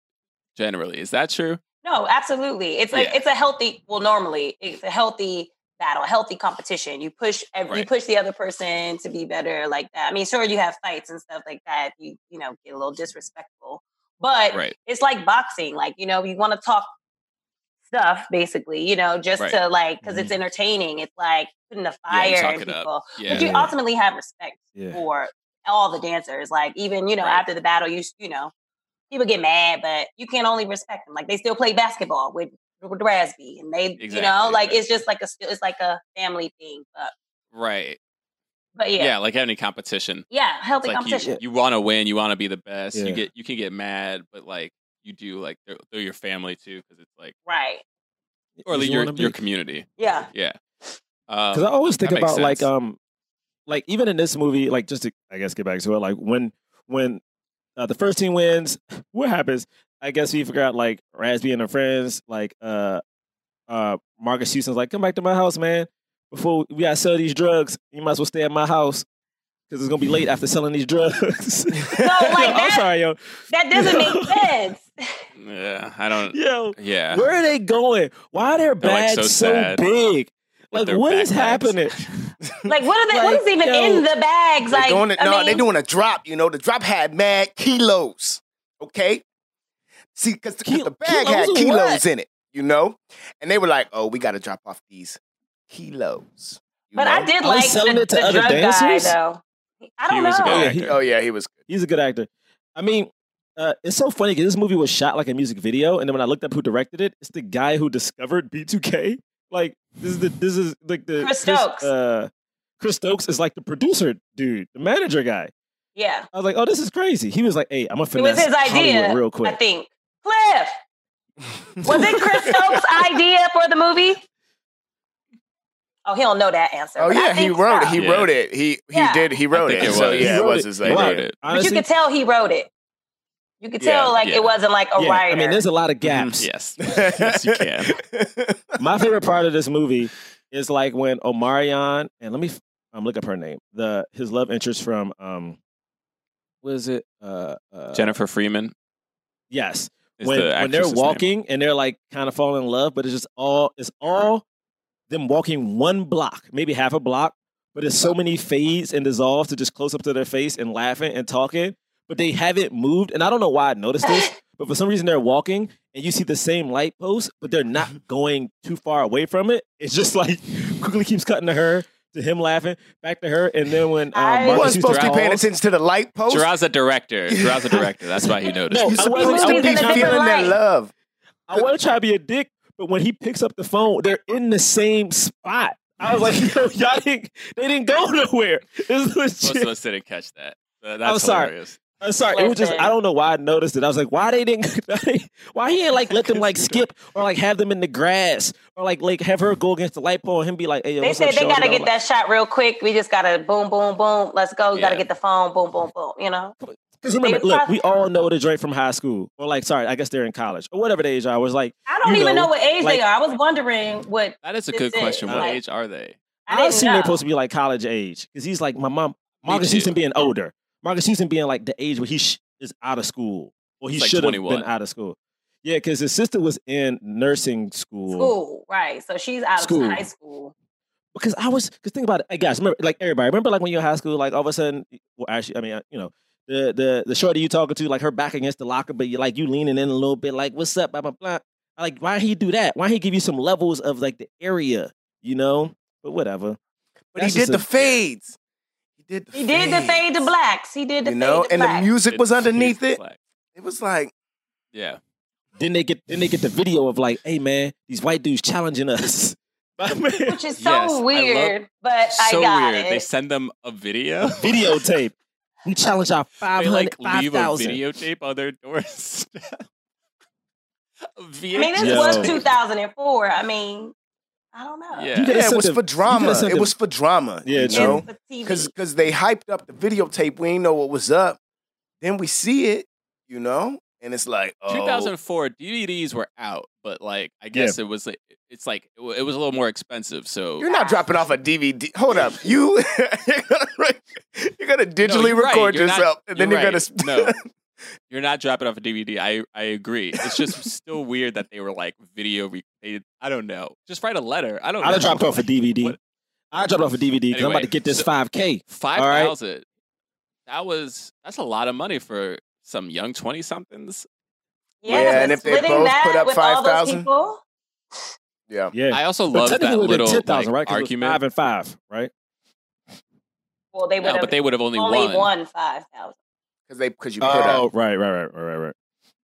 Generally, is that true? No, absolutely. It's like Yeah. it's a healthy. Well, normally it's a healthy battle, a healthy competition. You push ev- you push the other person to be better, like that. I mean, sure, you have fights and stuff like that. You you know get a little disrespectful, but Right. it's like boxing. Like you know, you want to talk stuff, basically. You know, just Right. Mm-hmm. to like because it's entertaining. It's like putting the fire talk in people. Yeah. But you ultimately have respect Yeah. for all the dancers. Like even you know Right. after the battle, you you know people get mad, but you can't only respect them. Like they still play basketball with with Raz B, and they you know like right. it's just like a still it's like a family thing. But Right. but Yeah. yeah, like any competition. yeah, healthy like competition. you, you want to win, you want to be the best. Yeah. You get you can get mad, but like you do like they're, they're your family too because it's like right? or like You your wanna be- your community. Yeah. Yeah. Um, Because I always think that makes about like um like even in this movie, like just to I guess get back to it, like when when uh, the first team wins, what happens? I guess we figure out like Raz B and her friends, like uh uh, Marcus Houston's like, "Come back to my house, man. Before we gotta sell these drugs, you might as well stay at my house because it's gonna be late after selling these drugs." [laughs] No, like I'm that- sorry, yo. That doesn't make sense. Yeah, I don't. Yo, Yeah, where are they going? Why are their They're, like, so so, big? With Like, their what is backpacks. happening? [laughs] Like, what are they? what Like, is even yo, in the bags? They're Like, doing it. I No, mean, they're doing a drop. You know, the drop had mad kilos. Okay, see, because the, Kil- the bag kilos had kilos what? in it. You know, and they were like, "Oh, we got to drop off these kilos." But know? I did Are they like selling the, it to the other drug dancers? guy though. I don't He was a know. good Oh, yeah, actor. he- Oh yeah, he was. He's a good actor. I mean, uh, it's so funny because this movie was shot like a music video, and then when I looked up who directed it, it's the guy who discovered B2K. Like this is the this is like the Chris Stokes. uh, Chris Stokes is like the producer dude, the manager guy. Yeah, I was like, oh, this is crazy. He was like, hey, I'm gonna it was his idea. Hollywood real quick. I think. Cliff, [laughs] was it Chris Stokes' idea for the movie? Oh, he don't know that answer. Oh yeah, he wrote it. so. He Yeah. wrote it. He he Yeah. did. He wrote think it. it So yeah, it was his He He idea. wrote wrote it. it. But you Honestly, could tell he wrote it. You could Yeah, tell like yeah. it wasn't like a yeah, writer. I mean, there's a lot of gaps. Yes, yes, you can. [laughs] My favorite part of this movie is like when Omarion and let me f- um, look up her name. The his love interest from um, what is it? Uh, uh, Jennifer Freeman Yes, when the when they're actress's name. walking and they're like kind of falling in love, but it's just all it's all them walking one block, maybe half a block, but it's so many fades and dissolves to just close up to their face and laughing and talking, but they haven't moved. And I don't know why I noticed this, [laughs] but for some reason they're walking and you see the same light post, but they're not going too far away from it. It's just [laughs] like quickly keeps cutting to her, to him laughing, back to her, and then when um, I- You wasn't supposed to be paying attention to the light post. Gerard's a director. [laughs] Gerard's a director. That's why he noticed. No, You're I supposed wasn't- to I be was in a different feeling that love. I want to try to be a dick, but when he picks up the phone, they're in the same spot. I was like, yo, y'all didn't, they didn't go nowhere. This was Most legit. of us didn't catch that. Uh, That's I'm sorry. hilarious. I'm sorry. It was just I don't know why I noticed it. I was like, why they didn't? [laughs] why he ain't like let them like skip or like have them in the grass or like like have her go against the light pole and him be like, hey, yo, They what's said up, they got to get like, that shot real quick. We just got to boom, boom, boom. Let's go. We got to get the phone. Boom, boom, boom. You know. Because remember, look, probably- we all know the joint from high school or like, sorry, I guess they're in college or whatever the age I was like. I don't even know, know, what age like- they are. I was wondering what. That is a This good is, question. What like- age are they? I I, didn't assume know. they're supposed to be like college age because he's like my mom. Marcus too. Houston being older. Marcus Houston being like the age where he sh- is out of school or he like should have been out of school. Yeah, because his sister was in nursing school. School, right? So she's out School. of high school. Because I was, because think about it, hey guys, remember, like everybody, remember like when you're in high school, like all of a sudden, well, actually, I mean, uh, you know, the the the shorty you talking to, like her back against the locker, but you like you leaning in a little bit, like what's up, blah blah blah. Like why he do that? Why he give you some levels of like the area, you know? But whatever. But he did just the a- fades. He did the He did the fade to blacks. He did the You know, fade to and the music was underneath it. black. It was like, Yeah. Then they get then they get the video of like, hey man, these white dudes challenging us. [laughs] Which is so Yes, I love- weird, but I so got weird. it. They send them a video. videotape. [laughs] We challenge our they 500, like leave a 5,000. videotape on their doorstep. [laughs] I mean, this Yo. was 2004. I mean, I don't know. Yeah. You yeah, it was sent for the- you drama. could have sent It was for drama. Yeah, you know, It's for TV. because because they hyped up the videotape. We ain't know what was up. Then we see it, you know, and it's like, oh, 2004 DVDs were out, but like I guess it was like it's like it wa- it was a little more expensive. So You're not dropping off a DVD. Hold up, you [laughs] you're gonna, you're gonna digitally you're right. record You're not- yourself, and then you're you're gonna. right. No. [laughs] you're not dropping off a DVD. I I agree. It's just [laughs] still weird that they were like video. Re- they, I don't know. Just write a letter. I don't. I'd know. have dropped off a DVD. What- I dropped off a DVD because I'm about to get this so- 5K. Five All right. thousand. That was that's a lot of money for some young twenty somethings. yeah, Yeah, and if they both put up with all those 5,000? yeah, Yeah. I also But love that it would've been little 10,000, like, right? 'Cause it was argument. Five and five, right? well, they would No, have but they would have only, only won. won 5,000. Because they because you put Oh, up. right, right, right, right, right, right,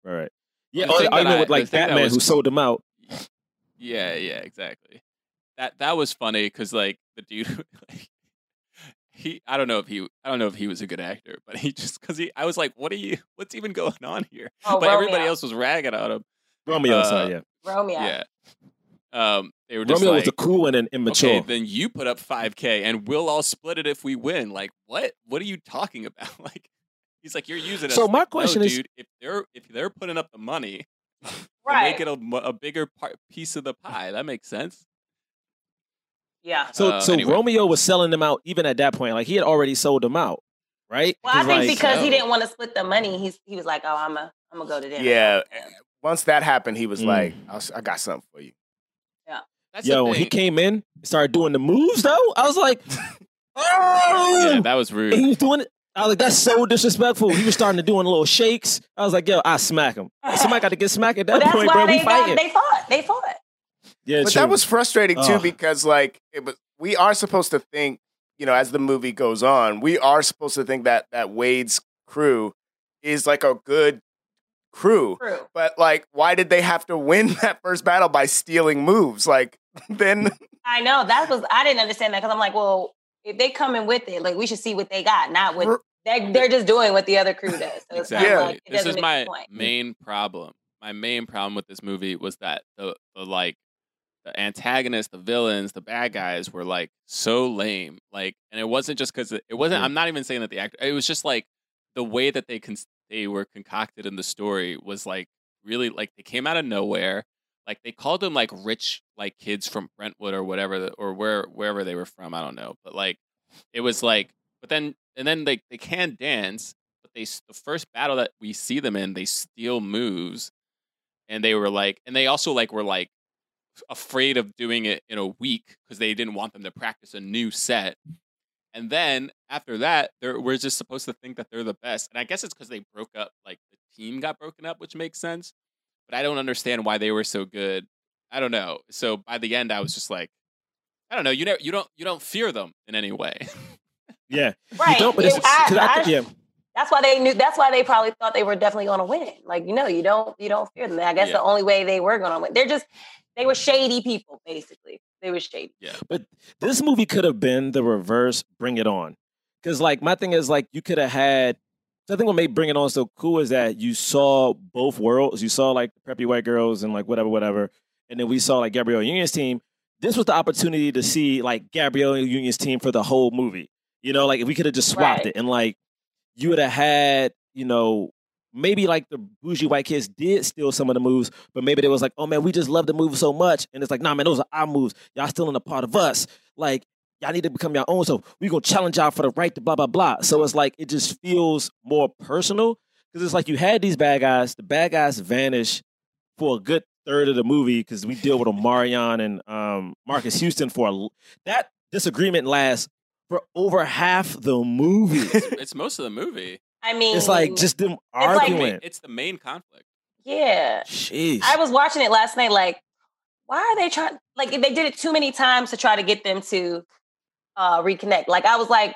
right, right. Yeah, The or thing the that argument I- with like the thing that Batman was- who sold them out. Yeah, yeah, exactly. That that was funny because like the dude, [laughs] like, he I don't know if he I don't know if he was a good actor, but he just because he I was like, what are you? What's even going on here? Oh, but everybody else was ragging on him. Romeo, Uh, sorry, yeah. Romeo. Yeah. Um, they were just Romeo like, was the cool one and immature. okay, then you put up 5K and we'll all split it if we win. Like, what? What are you talking [laughs] about? Like, he's like, you're using it. So my like, no, question is- dude, if they're if they're putting up the money, [laughs] Right. make it a, a bigger part, piece of the pie. That makes sense. Yeah. So Uh, so anyway. Romeo was selling them out even at that point. Like he had already sold them out, right? Well, I think like, because he didn't want to split the money, he's he was like, "Oh, I'm a I'm gonna go to dinner." Yeah. Once that happened, he was Mm. like, I, got something for you. Yeah. That's yo, the when he came in, started doing the moves though. I was like, oh, [laughs] Yeah, that was rude. and he was doing it. I was like, that's so disrespectful. He was starting to doing little shakes. I was like, yo, I smack him. Somebody got to get smacked at that that's point, bro. they We got, fighting. they fought. They fought. yeah, but true. that was frustrating too Ugh. because like it was we are supposed to think you know as the movie goes on we are supposed to think that that wade's crew is like a good crew True. but like why did they have to win [laughs] that first battle by stealing moves like [laughs] then I know that was I didn't understand that because I'm like, well, if they come in with it, like we should see what they got, not what they're, they're just doing what the other crew does. So Exactly. of like it this is my main problem. My main problem with this movie was that the, the like the antagonists, the villains, the bad guys were like so lame. Like, and it wasn't just because it, it wasn't. I'm not even saying that the actor. It was just like the way that they con- they were concocted in the story was like really like they came out of nowhere. Like they called them like rich like kids from Brentwood or whatever the- or where wherever they were from. I don't know, but like it was like. But then and then they they can dance, but they the first battle that we see them in, they steal moves, and they were like, and they also like were like afraid of doing it in a week because they didn't want them to practice a new set. And then after that, we're just supposed to think that they're the best. And I guess it's because they broke up, like the team got broken up, which makes sense. But I don't understand why they were so good. I don't know. So by the end, I was just like, I don't know. You know, you don't you don't fear them in any way. [laughs] yeah. Right. You don't, but it's, I- I I- yeah. That's why they knew. That's why they probably thought they were definitely going to win. Like you know, you don't you don't fear them. I guess Yeah. the only way they were going to win. They're just they were shady people. Basically, they were shady. Yeah, but this movie could have been the reverse Bring It On. Because, like, my thing is, like, you could have had. I think what made Bring It On so cool is that you saw both worlds. You saw, like, preppy white girls and, like, whatever, whatever. And then we saw, like, Gabrielle Union's team. This was the opportunity to see, like, Gabrielle Union's team for the whole movie. You know, like, if we could have just swapped Right. it and, like, you would have had, you know, maybe like the bougie white kids did steal some of the moves, but maybe they was like, oh man, we just love the move so much. And it's like, nah, man, those are our moves. Y'all stealing a part of us. Like, y'all need to become your own. So we gonna challenge y'all for the right to blah, blah, blah. So it's like, it just feels more personal. Because it's like you had these bad guys, the bad guys vanish for a good third of the movie because we deal with Omarion and um, Marcus Houston for a, that disagreement lasts for over half the movie. it's most of the movie. I mean, it's like just them like- arguing. It's the main conflict. yeah. Jeez. I was watching it last night. Like, why are they trying? Like, they did it too many times to try to get them to uh, reconnect. Like, I was like,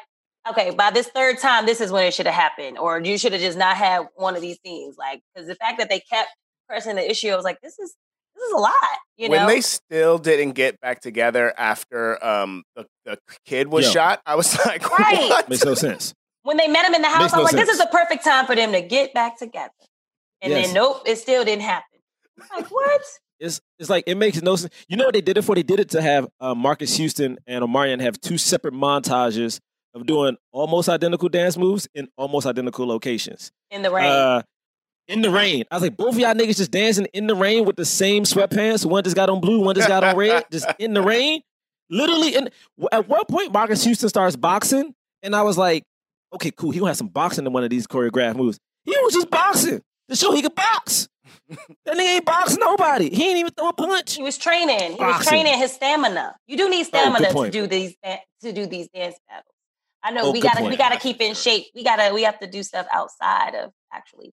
okay, by this third time, this is when it should have happened, or you should have just not had one of these scenes. Like, because the fact that they kept pressing the issue, I was like, this is this is a lot. You when they still didn't get back together after um the, the kid was Yo. shot i was [laughs] like Right. what Makes no sense. when they met him in the house, Makes I was no like, this is sense. the perfect time for them to get back together. And Yes. then nope, it still didn't happen. I'm like, what? It's it's like it makes no sense. You know what they did it for? They did it to have uh, Marcus Houston and Omarion have two separate montages of doing almost identical dance moves in almost identical locations. In the rain. Uh, in the rain. I was like, both of y'all niggas just dancing in the rain with the same sweatpants. One just got on blue, one just got on red, just in the rain. Literally, in, at one point, Marcus Houston starts boxing, and I was like, okay, cool. He gonna have some boxing in one of these choreographed moves. He was just boxing to show he could box. that nigga ain't box nobody. He ain't even throw a punch. He was training. He was training his stamina. You do need Oh, stamina to do these to do these dance battles. I know Oh, we gotta we gotta keep in shape. We gotta we have to do stuff outside of actually.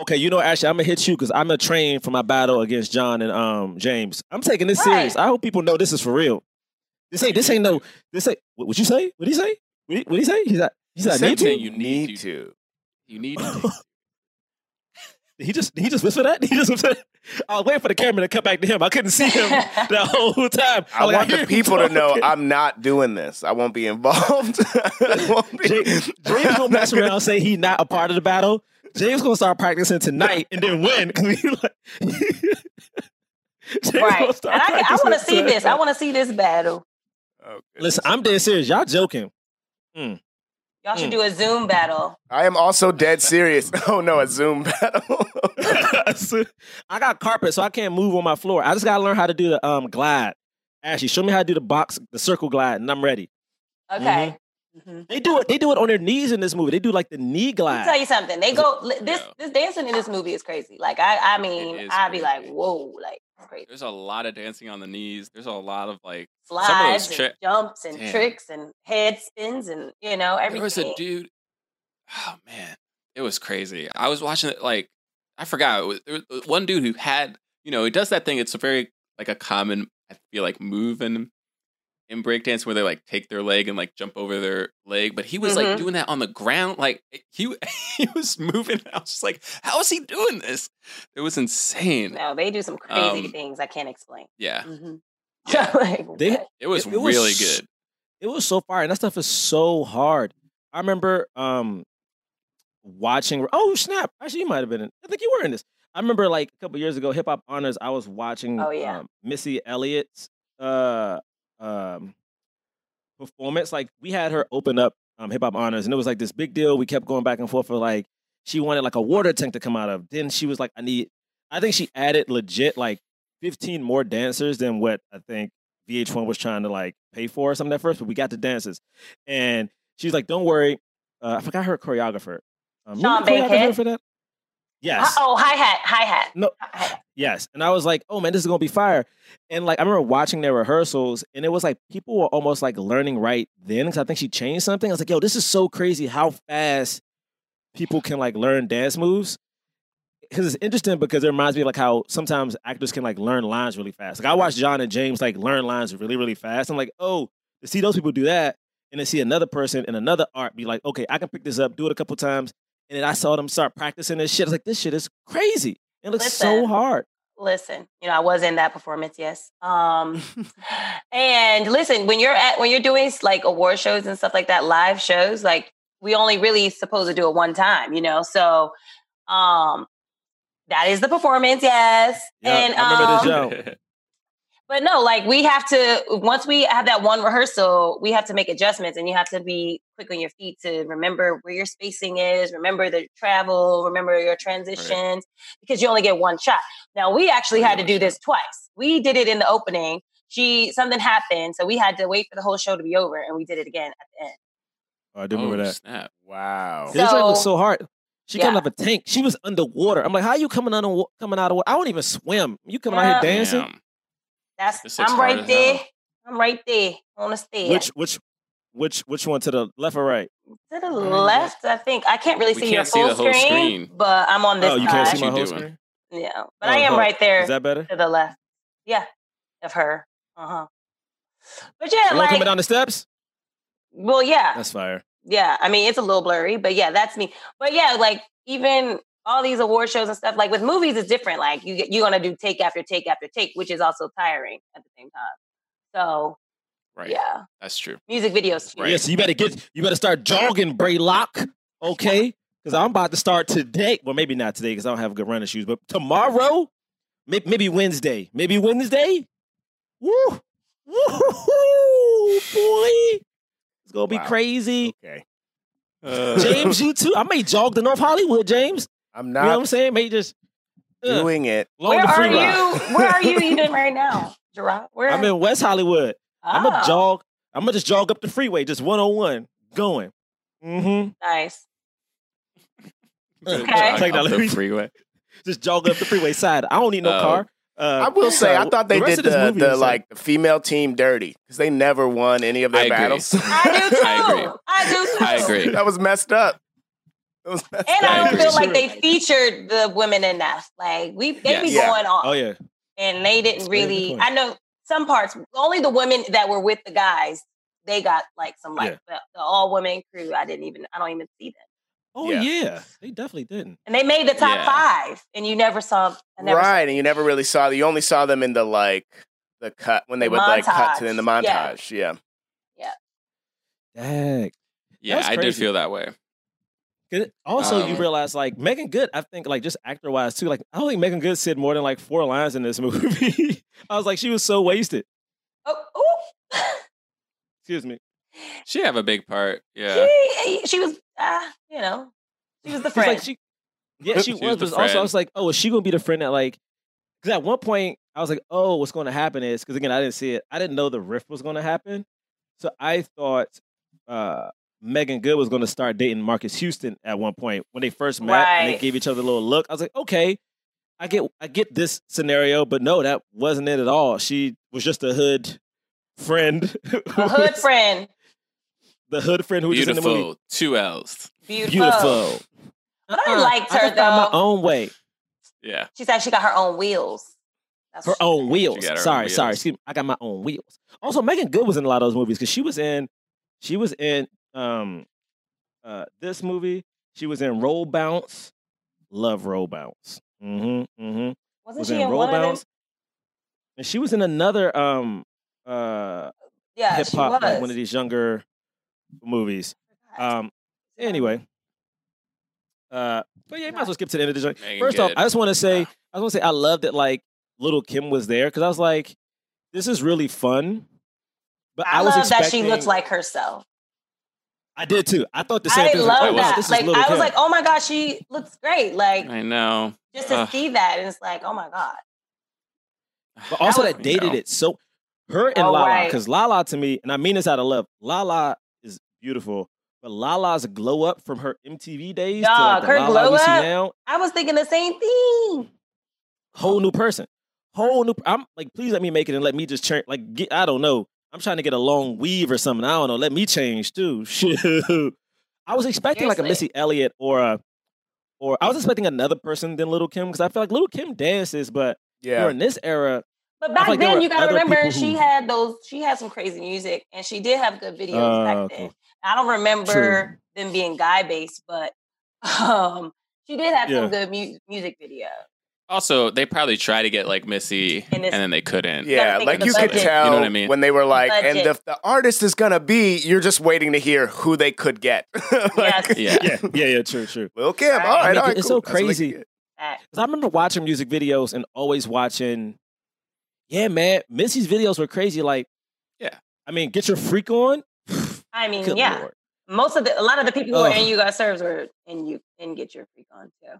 Okay, you know, actually, I'm gonna hit you because I'm gonna train for my battle against John and um James. I'm taking this Right. serious. I hope people know this is for real. This ain't this ain't no this ain't what would you say? What he say? What he, what he say? He's like he's like Said need to? you need need to. to You need to. [laughs] Did he just did he just whisper that? [laughs] He just whisper that? I was waiting for the camera to come back to him. I couldn't see him [laughs] the whole time. I was like, want hear the people to know. I'm not doing this. I won't be involved. I won't be- James, James gonna mess around and say he not a part of the battle. James gonna start practicing tonight and then win. [laughs] 'cause he like, [laughs] James right. And I, I want to see this. I want to see this battle. Goodness. Listen, I'm dead serious. Y'all joking. Mm. Y'all should Mm. do a Zoom battle. I am also dead serious. [laughs] Oh no, a Zoom battle. I got carpet, so I can't move on my floor. I just gotta learn how to do the um glide. Ashley, show me how to do the box, the circle glide, and I'm ready. Okay. Mhm. They do it. They do it on their knees in this movie. They do like the knee glide. Let me tell you something. They go this Yeah. this dancing in this movie is crazy. Like I I mean, I'd be like, whoa, like it's crazy. There's a lot of dancing on the knees. There's a lot of like Slides those and jumps and Damn. tricks and head spins and you know everything. There was a dude. Oh man, it was crazy. I was watching it like I forgot. It was, there was one dude who had you know he does that thing. It's a very like a common I feel like move in in breakdance where they like take their leg and like jump over their leg. But he was like Mhm. doing that on the ground. Like he [laughs] he was moving. I was just like, how is he doing this? It was insane. No, they do some crazy Um, things I can't explain. Yeah, Mhm. [laughs] Yeah. like, They- it was It- it was really s- good. It was so fire, and that stuff is so hard. I remember um watching. Oh snap! Actually, you might have been in. I think you were in this. I remember like a couple years ago, Hip Hop Honors. I was watching. Oh, yeah. um, Missy Elliott's uh um performance. Like we had her open up um Hip Hop Honors, and it was like this big deal. We kept going back and forth for like she wanted like a water tank to come out of. Then she was like, I need. I think she added legit like 15 more dancers than what I think VH1 was trying to like pay for or something at first, but we got the dancers. And she's like, don't worry. Uh, I forgot her choreographer. Um, Sean for that? Yes. Oh, hi hat, hi hat. No. Hi-hat. Yes. And I was like, oh man, this is gonna be fire. And like I remember watching their rehearsals, and it was like people were almost like learning right then because I think she changed something. I was like, yo, this is so crazy how fast people can like learn dance moves. Because it's interesting because it reminds me of like how sometimes actors can like learn lines really fast. Like I watched John and James like learn lines really, really fast. I'm like, oh, to see those people do that, and then see another person in another art be like, okay, I can pick this up, do it a couple times, and then I saw them start practicing this shit. I was like, this shit is crazy. It looks so hard. listen you know i was in that performance yes um [laughs] and listen when you're at when you're doing like award shows and stuff like that live shows like we only really supposed to do it one time you know so um that is the performance yes Yeah, and I remember um, this [laughs] show. but no like we have to once we have that one rehearsal we have to make adjustments and you have to be quick on your feet to remember where your spacing is remember the travel remember your transitions because you only get one shot now we actually Only had to one do shot. this twice we did it in the opening she something happened so we had to wait for the whole show to be over and we did it again at the end Oh, I do remember oh that. snap! wow. This shit was So- so hard. She came Yeah. out of a tank. She was underwater. I'm like, how are you coming out of coming out of water? I don't even swim. You coming out here dancing? Damn. that's This looks i'm right there hell. i'm right there on the stage Which which which which one to the left or right? to the left i think i can't really We see can't your see full the whole screen, but but i'm on this oh, you side can't see my whole screen. yeah but Oh, i am huh. right there Is that better? to the left. Yeah, of her. Uh huh. But yeah, You want like, coming down the steps? well, yeah, That's fire. yeah. I mean, it's a little blurry, but yeah, that's me. But yeah, like even all these award shows and stuff, like with movies, it's different. Like you you're gonna do take after take after take, which is also tiring at the same time. So Right. yeah, That's true. music videos. Right. Yeah, so you better get you better start jogging, Braylock. Okay? Because I'm about to start today. Well, maybe not today because I don't have good running shoes, but tomorrow, maybe, maybe Wednesday. Maybe Wednesday. Woo! Woo! Boy. It's gonna be Wow. crazy. Okay. James, you too. I may jog to North Hollywood, James. I'm not. You know what I'm not saying? May just uh, doing it. Where are free you? Where are you eating right now, Gerard? [laughs] Where? I'm in West Hollywood. I'm gonna Oh, jog. I'm gonna just jog up the freeway, just one on one, going. Mm-hmm. Nice. [laughs] Jog Okay. Take that up the liberty. freeway. [laughs] Just jog up the freeway side. I don't need no Oh. car. Uh, I will say, I thought they the did the, movie the like the female team dirty because they never won any of their I battles. [laughs] I do too. I agree. I do too. I agree. that was messed up. Was messed And up. I I don't feel like they featured the women enough. Like we, they be Yeah. going off, Oh yeah, and they didn't That's a very good really. I know some parts. Only the women that were with the guys, they got like some like the, the all women crew. I didn't even. I don't even see them. oh Yeah. yeah. They definitely didn't. And they made the top Yeah. five, and you never saw. Never right, and you never really saw. You only saw them in the like the cut when they The would like cut to in the Yeah. montage. Yeah. Dang. Yeah, I did feel that way. 'Cause Also, you Um, realize like Meagan Good. I think like just actor wise too. Like I don't think Meagan Good said more than like four lines in this [laughs] movie. I was like, she was so wasted. Oh, ooh. Excuse me. She have a big part. Yeah. She, she was, uh, you know, she was the [laughs] She's like, friend. she, yeah, she, [laughs] She was. was But also, I was like, oh, is she gonna be the friend that like? Because at one point, I was like, oh, what's going to happen is because again, I didn't see it. I didn't know the rift was going to happen, so I thought uh Meagan Good was going to start dating Marcus Houston at one point when they first met and they gave each other a little look. I was like, okay, I get, I get this scenario, but no, that wasn't it at all. She was just a hood friend, [laughs] a hood friend. the hood friend who was just in the movie. Two L's. Beautiful. Beautiful. But I Uh-uh. liked I her, just got my own way. Yeah. She said she got her own wheels. That's her own wheels. got her own sorry, sorry. Excuse me. I got my own wheels. Also, Meagan Good was in a lot of those movies because she was in, she was in um, uh, this movie. She was in Roll Bounce. Love Roll Bounce. Mm-hmm. Mm-hmm. Wasn't Was she in in Roll one of them? Bounce, and she was in another um uh Yeah, hip hop like one of these younger movies. Um. Anyway. Uh. But yeah, you might as well skip to the end of the joint. Meagan First off, I just want to say, I want to say, I love that like Little Kim was there because I was like, this is really fun. But I, I, was love that she expecting- looks like herself. I did too. I thought the same thing. I thing. love like, oh, wow, that. this Like Little I was Kim. like, oh my god, she looks great. Like I know. just to Ugh. see that, and it's like, oh my god. but also was- that dated No. it so. Her and Oh, Lala, right. because Lala to me, and I mean this out of love. Lala is beautiful, but Lala's glow up from her MTV days to like the her Lala glow we see up? now, I was thinking the same thing. whole new person, whole new. I'm like, please let me make it and let me just change. Like, get, I don't know. I'm trying to get a long weave or something. I don't know. Let me change too. [laughs] Shoot. I was expecting like a Missy Elliott or a, or I was expecting another person than Little Kim because I feel like Little Kim dances, but Yeah. during this era, But back like then, you gotta remember people she who- had those. She had some crazy music, and she did have good videos Oh, back okay. then. I don't remember them being guy based, but [laughs] um, she did have Yeah. some good mu- music videos. Also, they probably tried to get like Missy, And and then they couldn't. Yeah, like of the you could tell You know what I mean? when they were like, and the, the artist is gonna be, you're just waiting to hear who they could get. [laughs] like, Yes. Yeah. yeah, yeah, yeah, true, true. Lil Kim. Right. All right, I mean, all right, it's cool. so That's what they crazy. Because I remember watching music videos and always watching, yeah, man, Missy's videos were crazy. Like, Yeah. I mean, get your freak on. I mean, Good yeah, Lord. most of the a lot of the people who are Ugh. in You Got Served were in you and Get Your Freak On too.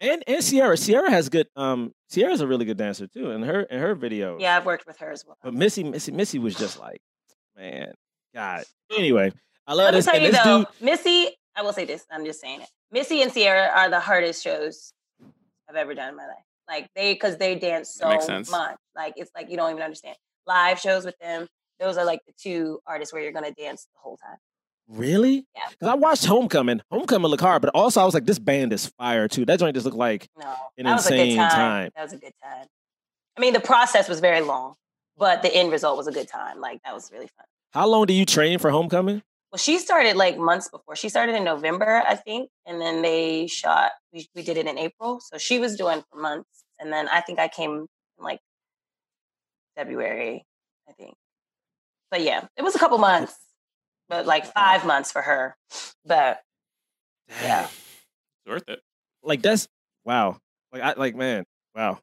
And and Ciara, Ciara has good. Um, Ciara's a really good dancer too, in her in her videos. Yeah, I've worked with her as well. But Missy, Missy, Missy was just like, man, God. Anyway, I love Let this. tell And you this though, dude, Missy, I will say this. I'm just saying it. Missy and Ciara are the hardest shows I've ever done in my life. Like they, because they dance so much. Like it's like you don't even understand. Live shows with them. Those are like the two artists where you're gonna dance the whole time. Really? Yeah. Because I watched Homecoming. Homecoming looked hard, but also I was like, this band is fire too. That joint just looked like No, An that was a good insane time. time. That was a good time. I mean, the process was very long, but the end result was a good time. Like that was really fun. how long do you train for Homecoming? Well, she started like months before. She started in November, I think, and then they shot. We, we did it in April, so she was doing for months, and then I think I came in like February, I think. But yeah, it was a couple months, but like uh-huh. five months for her. But Yeah. It's worth it. Like that's wow. Like I like man, wow.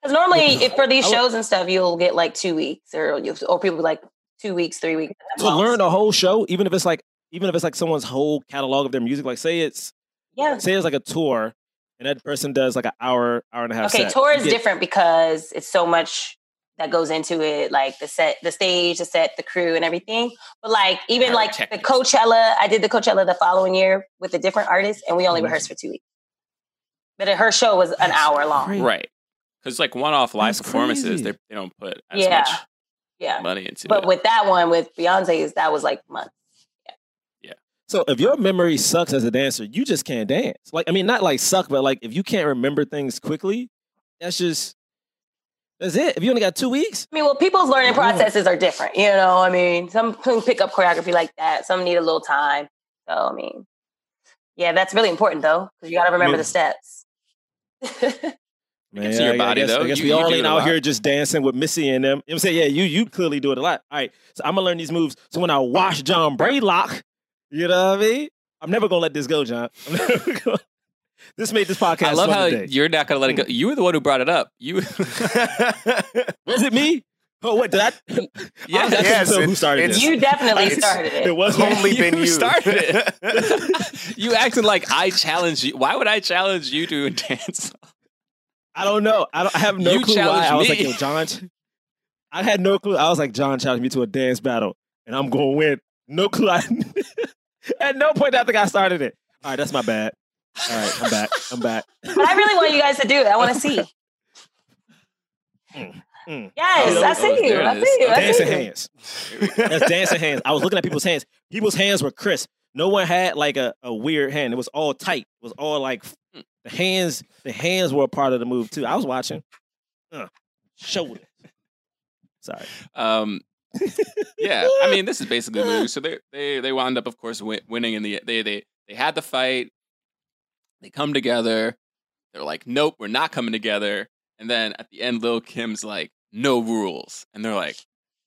because normally, if for these shows and stuff, you'll get like two weeks, or you or people like two weeks, three weeks. To most. learn the whole show, even if it's like even if it's like someone's whole catalog of their music, like say it's yeah. say it's like a tour and that person does like an hour, hour and a half. Okay, set. tour is get- different because it's so much that goes into it, like the set, the stage, the set, the crew, and everything. But like even Very like the. Coachella, I did the Coachella the following year with a different artist, and we only Mhm. rehearsed for two weeks. But her show was an That's hour long. crazy. Right. Because like one-off live That's performances, they, they don't put as Yeah. much Yeah, money into but it. with that one with Beyonce's, that was like months. Yeah. Yeah. So if your memory sucks as a dancer, you just can't dance. Like I mean, not like suck, but like if you can't remember things quickly, that's just that's it. If you only got two weeks, I mean, well, people's learning processes are different. You know, I mean, some can pick up choreography like that. Some need a little time. So, I mean, yeah, that's really important though, because you got to remember mean- the steps. man, see your body, I guess, though. I guess You- we you all do ain't out here just dancing with Missy and them. You know what I'm saying? Yeah, you you clearly do it a lot. All right, so I'm gonna learn these moves. So when I watch John Braylock, you know what I mean? I'm never gonna let this go, John. [laughs] I'm never gonna- this made this podcast. I love how today. you're not going to let it go. You were the one who brought it up. You [laughs] Was it me? Oh, what did I? [laughs] Yeah, I yes, yes, who started it's- this. You definitely It's- started it. It was only You been you. started it. [laughs] you acting like I challenge you. Why would I challenge you to a dance? I don't know. I, don't, I have no You clue why. challenged I was like, yo, John. I had no clue. I was like, John challenged me to a dance battle, and I'm going to win. No clue. I, at no point did I think I started it. All right, that's my bad. All right, I'm back. I'm back. But I really want you guys to do it. I want to see. mm. Yes, Oh, I oh, see you. I see you. I Dancing see you. hands. That's dancing hands. I was looking at people's hands. People's hands were crisp. No one had like a, a weird hand. It was all tight. It was all like the hands. The hands were a part of the move too. I was watching. Uh, shoulder. Sorry. Um, yeah, I mean, this is basically the movie. So they they they wound up, of course, win- winning in the they they they had the fight. They come together. They're like, nope, we're not coming together. And then at the end, Lil Kim's like, no rules, and they're like,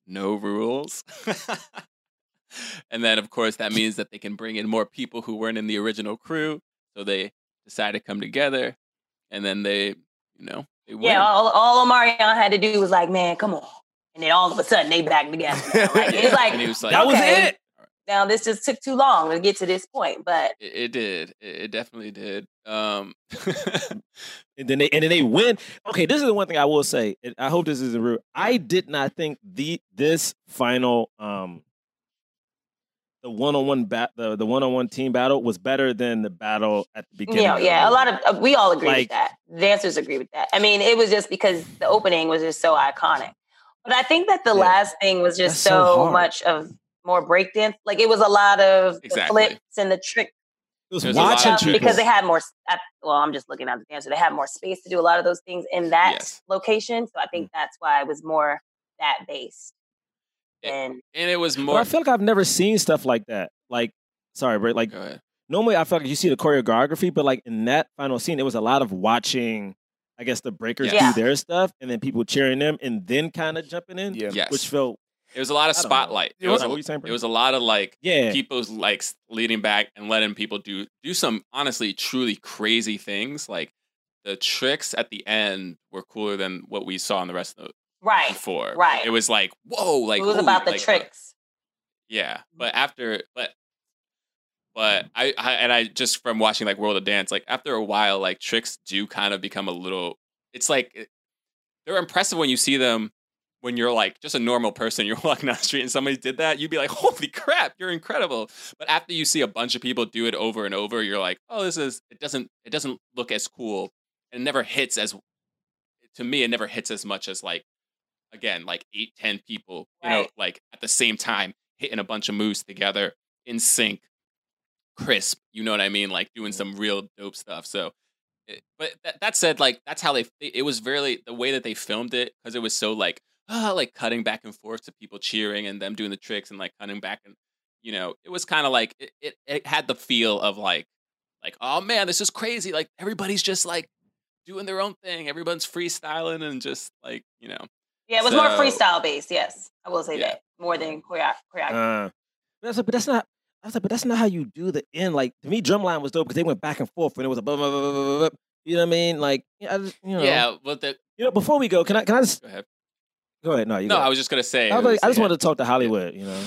no rules. [laughs] and then, of course, that means that they can bring in more people who weren't in the original crew. So they decide to come together, and then they, you know, they win. Yeah, all, all Omarion had to do was like, man, come on. And then all of a sudden they back together. Like, it's [laughs] like, and was like, That was okay, it. Now this just took too long to get to this point. But It, it did. It, it definitely did. Um, [laughs] and then they and then they win. Okay, this is the one thing I will say. and I hope this isn't rude. I did not think the this final um the one on one bat the the one on one team battle was better than the battle at the beginning. yeah, yeah, a lot of uh, we all agree Like- with that. The dancers agree with that. I mean, it was just because the opening was just so iconic. But I think that the Yeah. last thing was just so so, much of more breakdance. Like it was a lot of Exactly. the flips and the tricks It was There's a watching of- people because they had more. Well, I'm just looking at the dancer. They had more space to do a lot of those things in that Yes. location. So I Mm. think that's why it was more that based. And and it was But more. I feel like I've never seen stuff like that. Like, sorry, but like normally I feel like you see the choreography, but like in that final scene, it was a lot of watching. I guess the breakers Yeah. do their stuff, and then people cheering them, and then kind of jumping in, Yeah. Yes, which felt it was a lot of I don't know. spotlight. It What was a, saying, it was a lot of like yeah, people like leading back and letting people do do some honestly truly crazy things. Like the tricks at the end were cooler than what we saw in the rest of the right, before. right. It was like whoa, like it was holy- about the like, uh, tricks. Yeah, but after, but, but I, I, and I just from watching like World of Dance, like after a while, like tricks do kind of become a little. It's like it- they're impressive when you see them. When you're like just a normal person, you're [laughs] walking down the street and somebody did that, you'd be like, "Holy crap, you're incredible!" But after you see a bunch of people do it over and over, you're like, "Oh, this is it doesn't it doesn't look as cool, and it never hits as to me. It never hits as much as like again like eight ten people, you know, like at the same time hitting a bunch of moves together in sync, crisp. You know what I mean? Like doing some real dope stuff. So, eh, but that, that said, like that's how they. It was really the way that they filmed it because it was so like ah, [sighs] like cutting back and forth to people cheering and them doing the tricks and like cutting back and you know it was kind of like it, it. It had the feel of like like oh man, this is crazy. Like everybody's just like doing their own thing. Everyone's freestyling and just like you know. Yeah, it was more freestyle based. Yes, I will say Yeah. that more than choreo- choreography. Uh, but that's but that's not. I was like, but that's not how you do the end. Like to me, drumline was dope because they went back and forth, and it was a blah, blah, blah, blah, blah, blah. You know what I mean? Like, I just, you know, Yeah, but the You know, before we go, can I can I just go ahead. No, you No, go. I was just gonna say. I, was it like, was- I just yeah. wanted to talk to Hollywood. You know,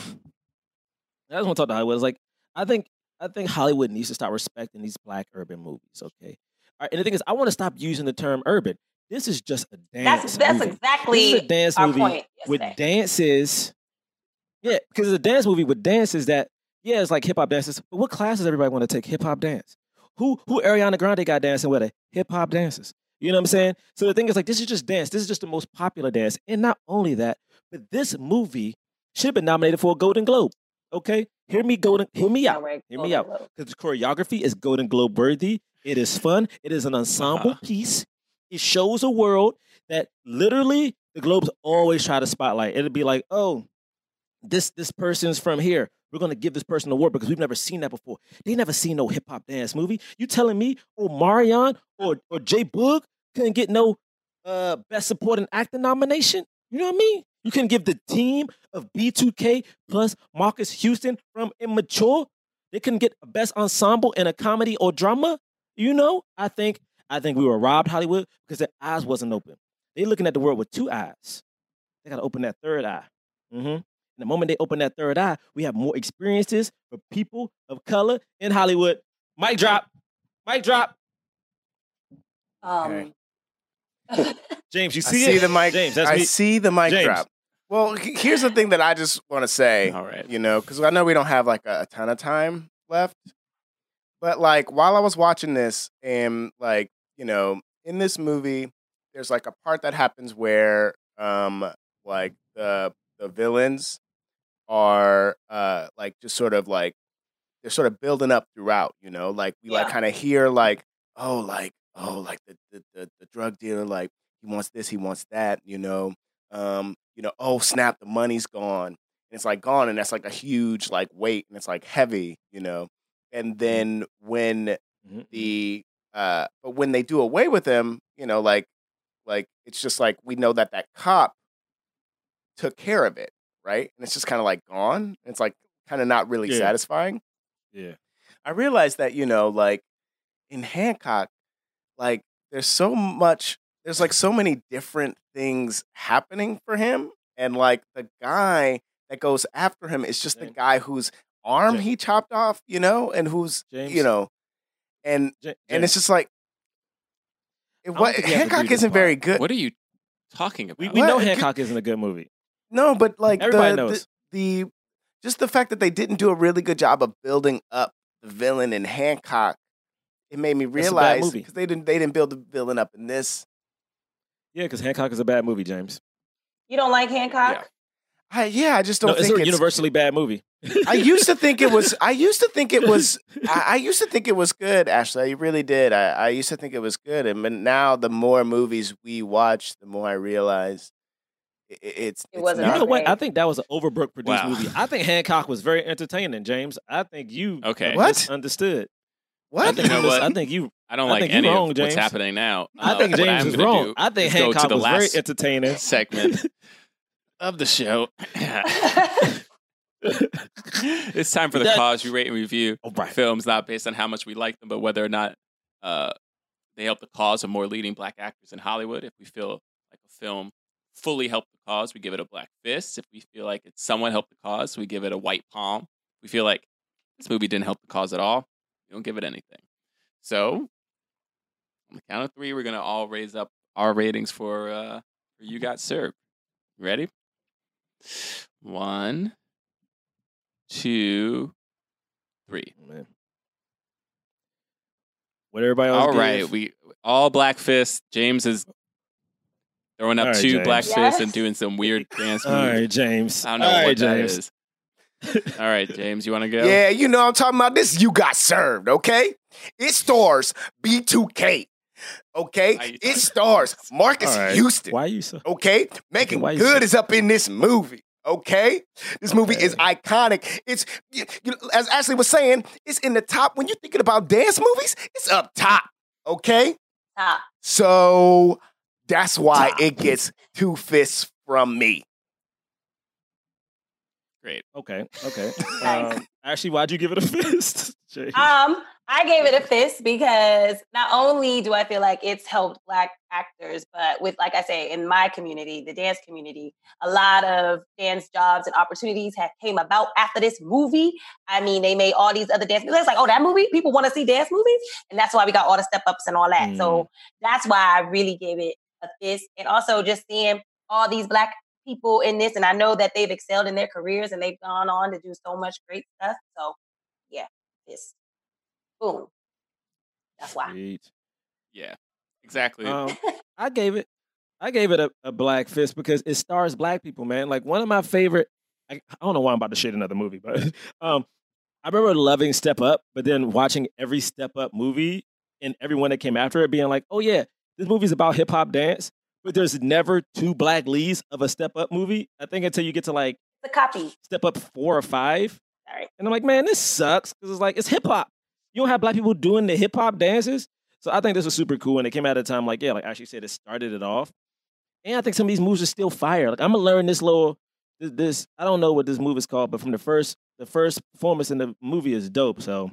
I just want to talk to Hollywood. It's like I think I think Hollywood needs to start respecting these black urban movies. Okay, All right, and the thing is, I want to stop using the term urban. This is just a dance. That's that's movie. exactly This is a dance our movie point with dances. Yeah, because it's a dance movie with dances that yeah, it's like hip hop dances. But what classes everybody want to take hip hop dance? Who who Ariana Grande got dancing with her? Hip hop dances. You know what I'm saying? So the thing is like this is just dance. This is just the most popular dance. And not only that, but this movie should have been nominated for a Golden Globe. Okay? Hear me golden hear me out. Hear me out. Because the choreography is Golden Globe worthy. It is fun. It is an ensemble Uh-huh. piece. It shows a world that literally the Globes always try to spotlight. It'll be like, oh, this this person's from here. We're gonna give this person an award because we've never seen that before. They never seen no hip hop dance movie. You telling me, oh Marion or or J-Boog couldn't get no uh best supporting actor nomination? You know what I mean? You can give the team of B2K plus Marques Houston from Immature. They couldn't get a best ensemble in a comedy or drama. You know, I think I think we were robbed Hollywood because their eyes wasn't open. They looking at the world with two eyes. they gotta open that third eye. hmm And the moment they open that third eye, we have more experiences for people of color in Hollywood. Mic drop. Mic drop. Um, [laughs] James, you I see, see it? the mic. James, that's I me. see the mic James. drop. Well, here's the thing that I just want to say. All right. You know, because I know we don't have like a, a ton of time left, but like while I was watching this, and like you know, in this movie, there's like a part that happens where um like the the villains are uh like just sort of like they're sort of building up throughout. You know, like we like kind of hear like oh like oh like the the, the the drug dealer like he wants this he wants that. You know, um you know oh snap the money's gone and it's like gone and that's like a huge like weight and it's like heavy you know and then when Mhm. the uh but when they do away with him you know like like it's just like we know that that cop took care of it right and it's just kind of like gone it's like kind of not really Yeah. satisfying Yeah. i realized that you know like in hancock like there's so much there's like so many different things happening for him and like the guy that goes after him is just the guy whose arm James. he chopped off you know and who's James. you know and and it's just like it, what, think we have to hancock isn't very good What are you talking about? we, we know Hancock isn't a good movie. No but like Everybody the, knows. the the just the fact that they didn't do a really good job of building up the villain in hancock it made me realize because they didn't they didn't build the villain up in this Yeah, because Hancock is a bad movie, James. you don't like Hancock? I, yeah i just don't it's think a it's universally bad movie. I used to think it was. [laughs] I used to think it was. I, I used to think it was good. Ashley, I really did. I, I used to think it was good, and but now the more movies we watch, the more I realize i- i- it's. It wasn't You know what? I think that was an Overbrook produced Wow. movie. I think Hancock was very entertaining, James. I think you Okay. What? understood. I What? think You know what? I think you. I don't I like think any wrong, of James. what's happening now. I Uh, think James is gonna wrong. do I think is Hancock the was very entertaining. segment [laughs] of the show. [laughs] it's time for the That- cause we rate and review Oh, right. films not based on how much we like them, but whether or not uh, they help the cause of more leading black actors in Hollywood. If we feel like a film fully helped the cause, we give it a black fist. If we feel like it somewhat helped the cause, we give it a white palm. If we feel like this movie didn't help the cause at all, we don't give it anything. So, on the count of three, we're gonna all raise up our ratings for uh, for you got served. Ready? One, two, three. Man. What everybody else All right, we all black fist. James is throwing up All right, two James. black fists and doing some weird dance [laughs] All moves. right, James. I don't know All what right, that James. is. All right, James, you want to go? Yeah, you know I'm talking about this. You got served, okay? It stars B2K, okay? It stars Marques All right. Houston, Why are you so? okay? Making Why good so- is up in this movie. Okay, this movie is iconic. It's you, you as Ashley was saying, it's in the top. When you're thinking about dance movies, it's up top. Okay, Top. so that's why Top. it gets two fists from me. Great. Okay, okay. [laughs] Um, actually, why'd you give it a [laughs] fist? James? Um, I gave it a fist because not only do I feel like it's helped black actors, but with like I say, in my community, the dance community, a lot of dance jobs and opportunities have came about after this movie. I mean, they made all these other dance movies. It's like, oh, that movie, people want to see dance movies, and that's why we got all the step ups and all that. So that's why I really gave it a fist, and also just seeing all these black people in this, and I know that they've excelled in their careers and they've gone on to do so much great stuff. So, yeah, fist. Boom. That's why. Sweet. Yeah, exactly. Um, [laughs] I gave it, I gave it a, a black fist because it stars black people, man. Like one of my favorite. I, I don't know why I'm about to shit another movie, but [laughs] um, I remember loving Step Up, but then watching every Step Up movie and everyone that came after it, being like, "Oh yeah, this movie's about hip hop dance." But there's never two black leads of a Step Up movie. I think until you get to like The copy. Step Up four or five, and I'm like, man, this sucks because it's like it's hip hop. You don't have black people doing the hip hop dances. So I think this was super cool, and it came out at a time like yeah, like Ashley said, it started it off. And I think some of these moves are still fire. Like I'm gonna learn this little this, this I don't know what this move is called, but from the first the first performance in the movie is dope. So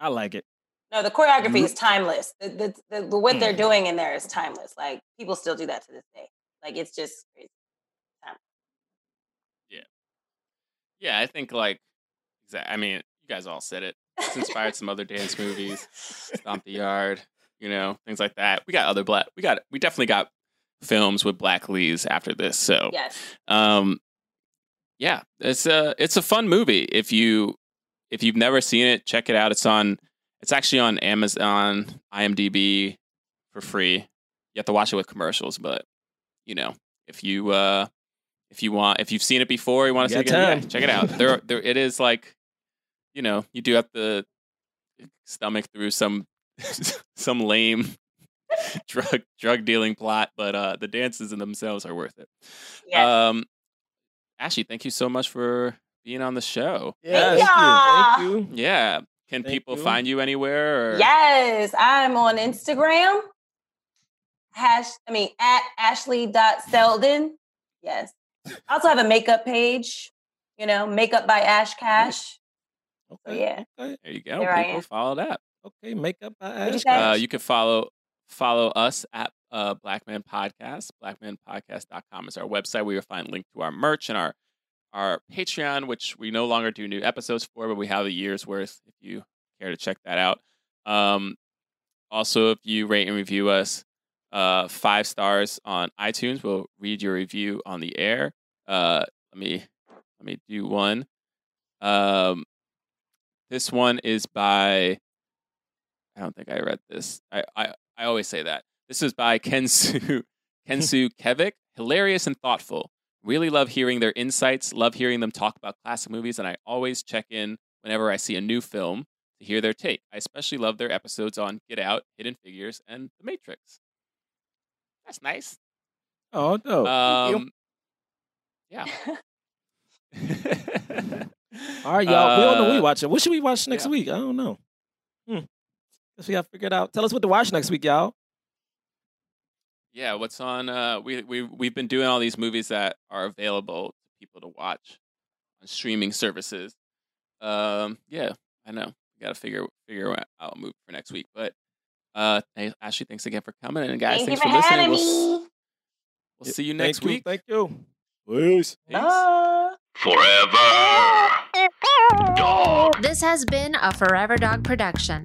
I like it. No, the choreography Mhm. is timeless. The, the, the, what they're Mm. doing in there is timeless. Like people still do that to this day. Like it's just crazy. Yeah, Yeah, I think like, I mean, you guys all said it. It's inspired some other dance movies, Stomp the Yard, you know, things like that. We got other black. We got we definitely got films with black leads after this. So, Yes. um, yeah, it's a it's a fun movie. If you if you've never seen it, check it out. It's on. It's actually on Amazon, IMDb for free. You have to watch it with commercials, but you know, if you uh if you want, if you've seen it before, you want to You see it again, yeah, check it out. [laughs] There, there, it is like, you know, you do have to stomach through some [laughs] some lame [laughs] drug drug dealing plot, but uh the dances in themselves are worth it. Yes. Um, Ashley, thank you so much for being on the show. Yeah, thank you. Thank you. Yeah, can Thank people you. find you anywhere? Or? Yes, I'm on Instagram. Hash, I mean, at ashley.selden. Yes. I also have a makeup page, you know, makeup by Ash Cash. So, Okay. yeah. Okay. There you go. There people follow that. Okay. Makeup by What'd you Ash. say? Uh, you can follow follow us at uh, Black Man Podcast. Blackmanpodcast.com is our website where you'll find a link to our merch and our our Patreon, which we no longer do new episodes for, but we have a year's worth if you care to check that out. Um, also, if you rate and review us uh, five stars on iTunes, we'll read your review on the air. Uh, let me let me do one. Um, this one is by I don't think I read this. I, I, I always say that. This is by Kensu [laughs] Kensu Kevik. Hilarious and thoughtful. Really love hearing their insights. Love hearing them talk about classic movies, and I always check in whenever I see a new film to hear their take. I especially love their episodes on Get Out, Hidden Figures, and The Matrix. That's nice. Oh, no. you. Um, yeah. [laughs] All right, y'all. we don't know what we Uh, watching. What should we watch next yeah. week? I don't know. Hmm. Guess we got to figure it out. Tell us what to watch next week, y'all. Yeah, what's on? Uh, we we we've been doing all these movies that are available to people to watch on streaming services. Um, yeah, I know. We got to figure figure out a movie for next week. But uh, Ashley, thanks again for coming, and guys, Thank thanks for for, listening. having We'll, we'll see you Thank next you, week. Thank you. Peace. Peace. Bye. Forever. Dog. [laughs] This has been a Forever Dog production.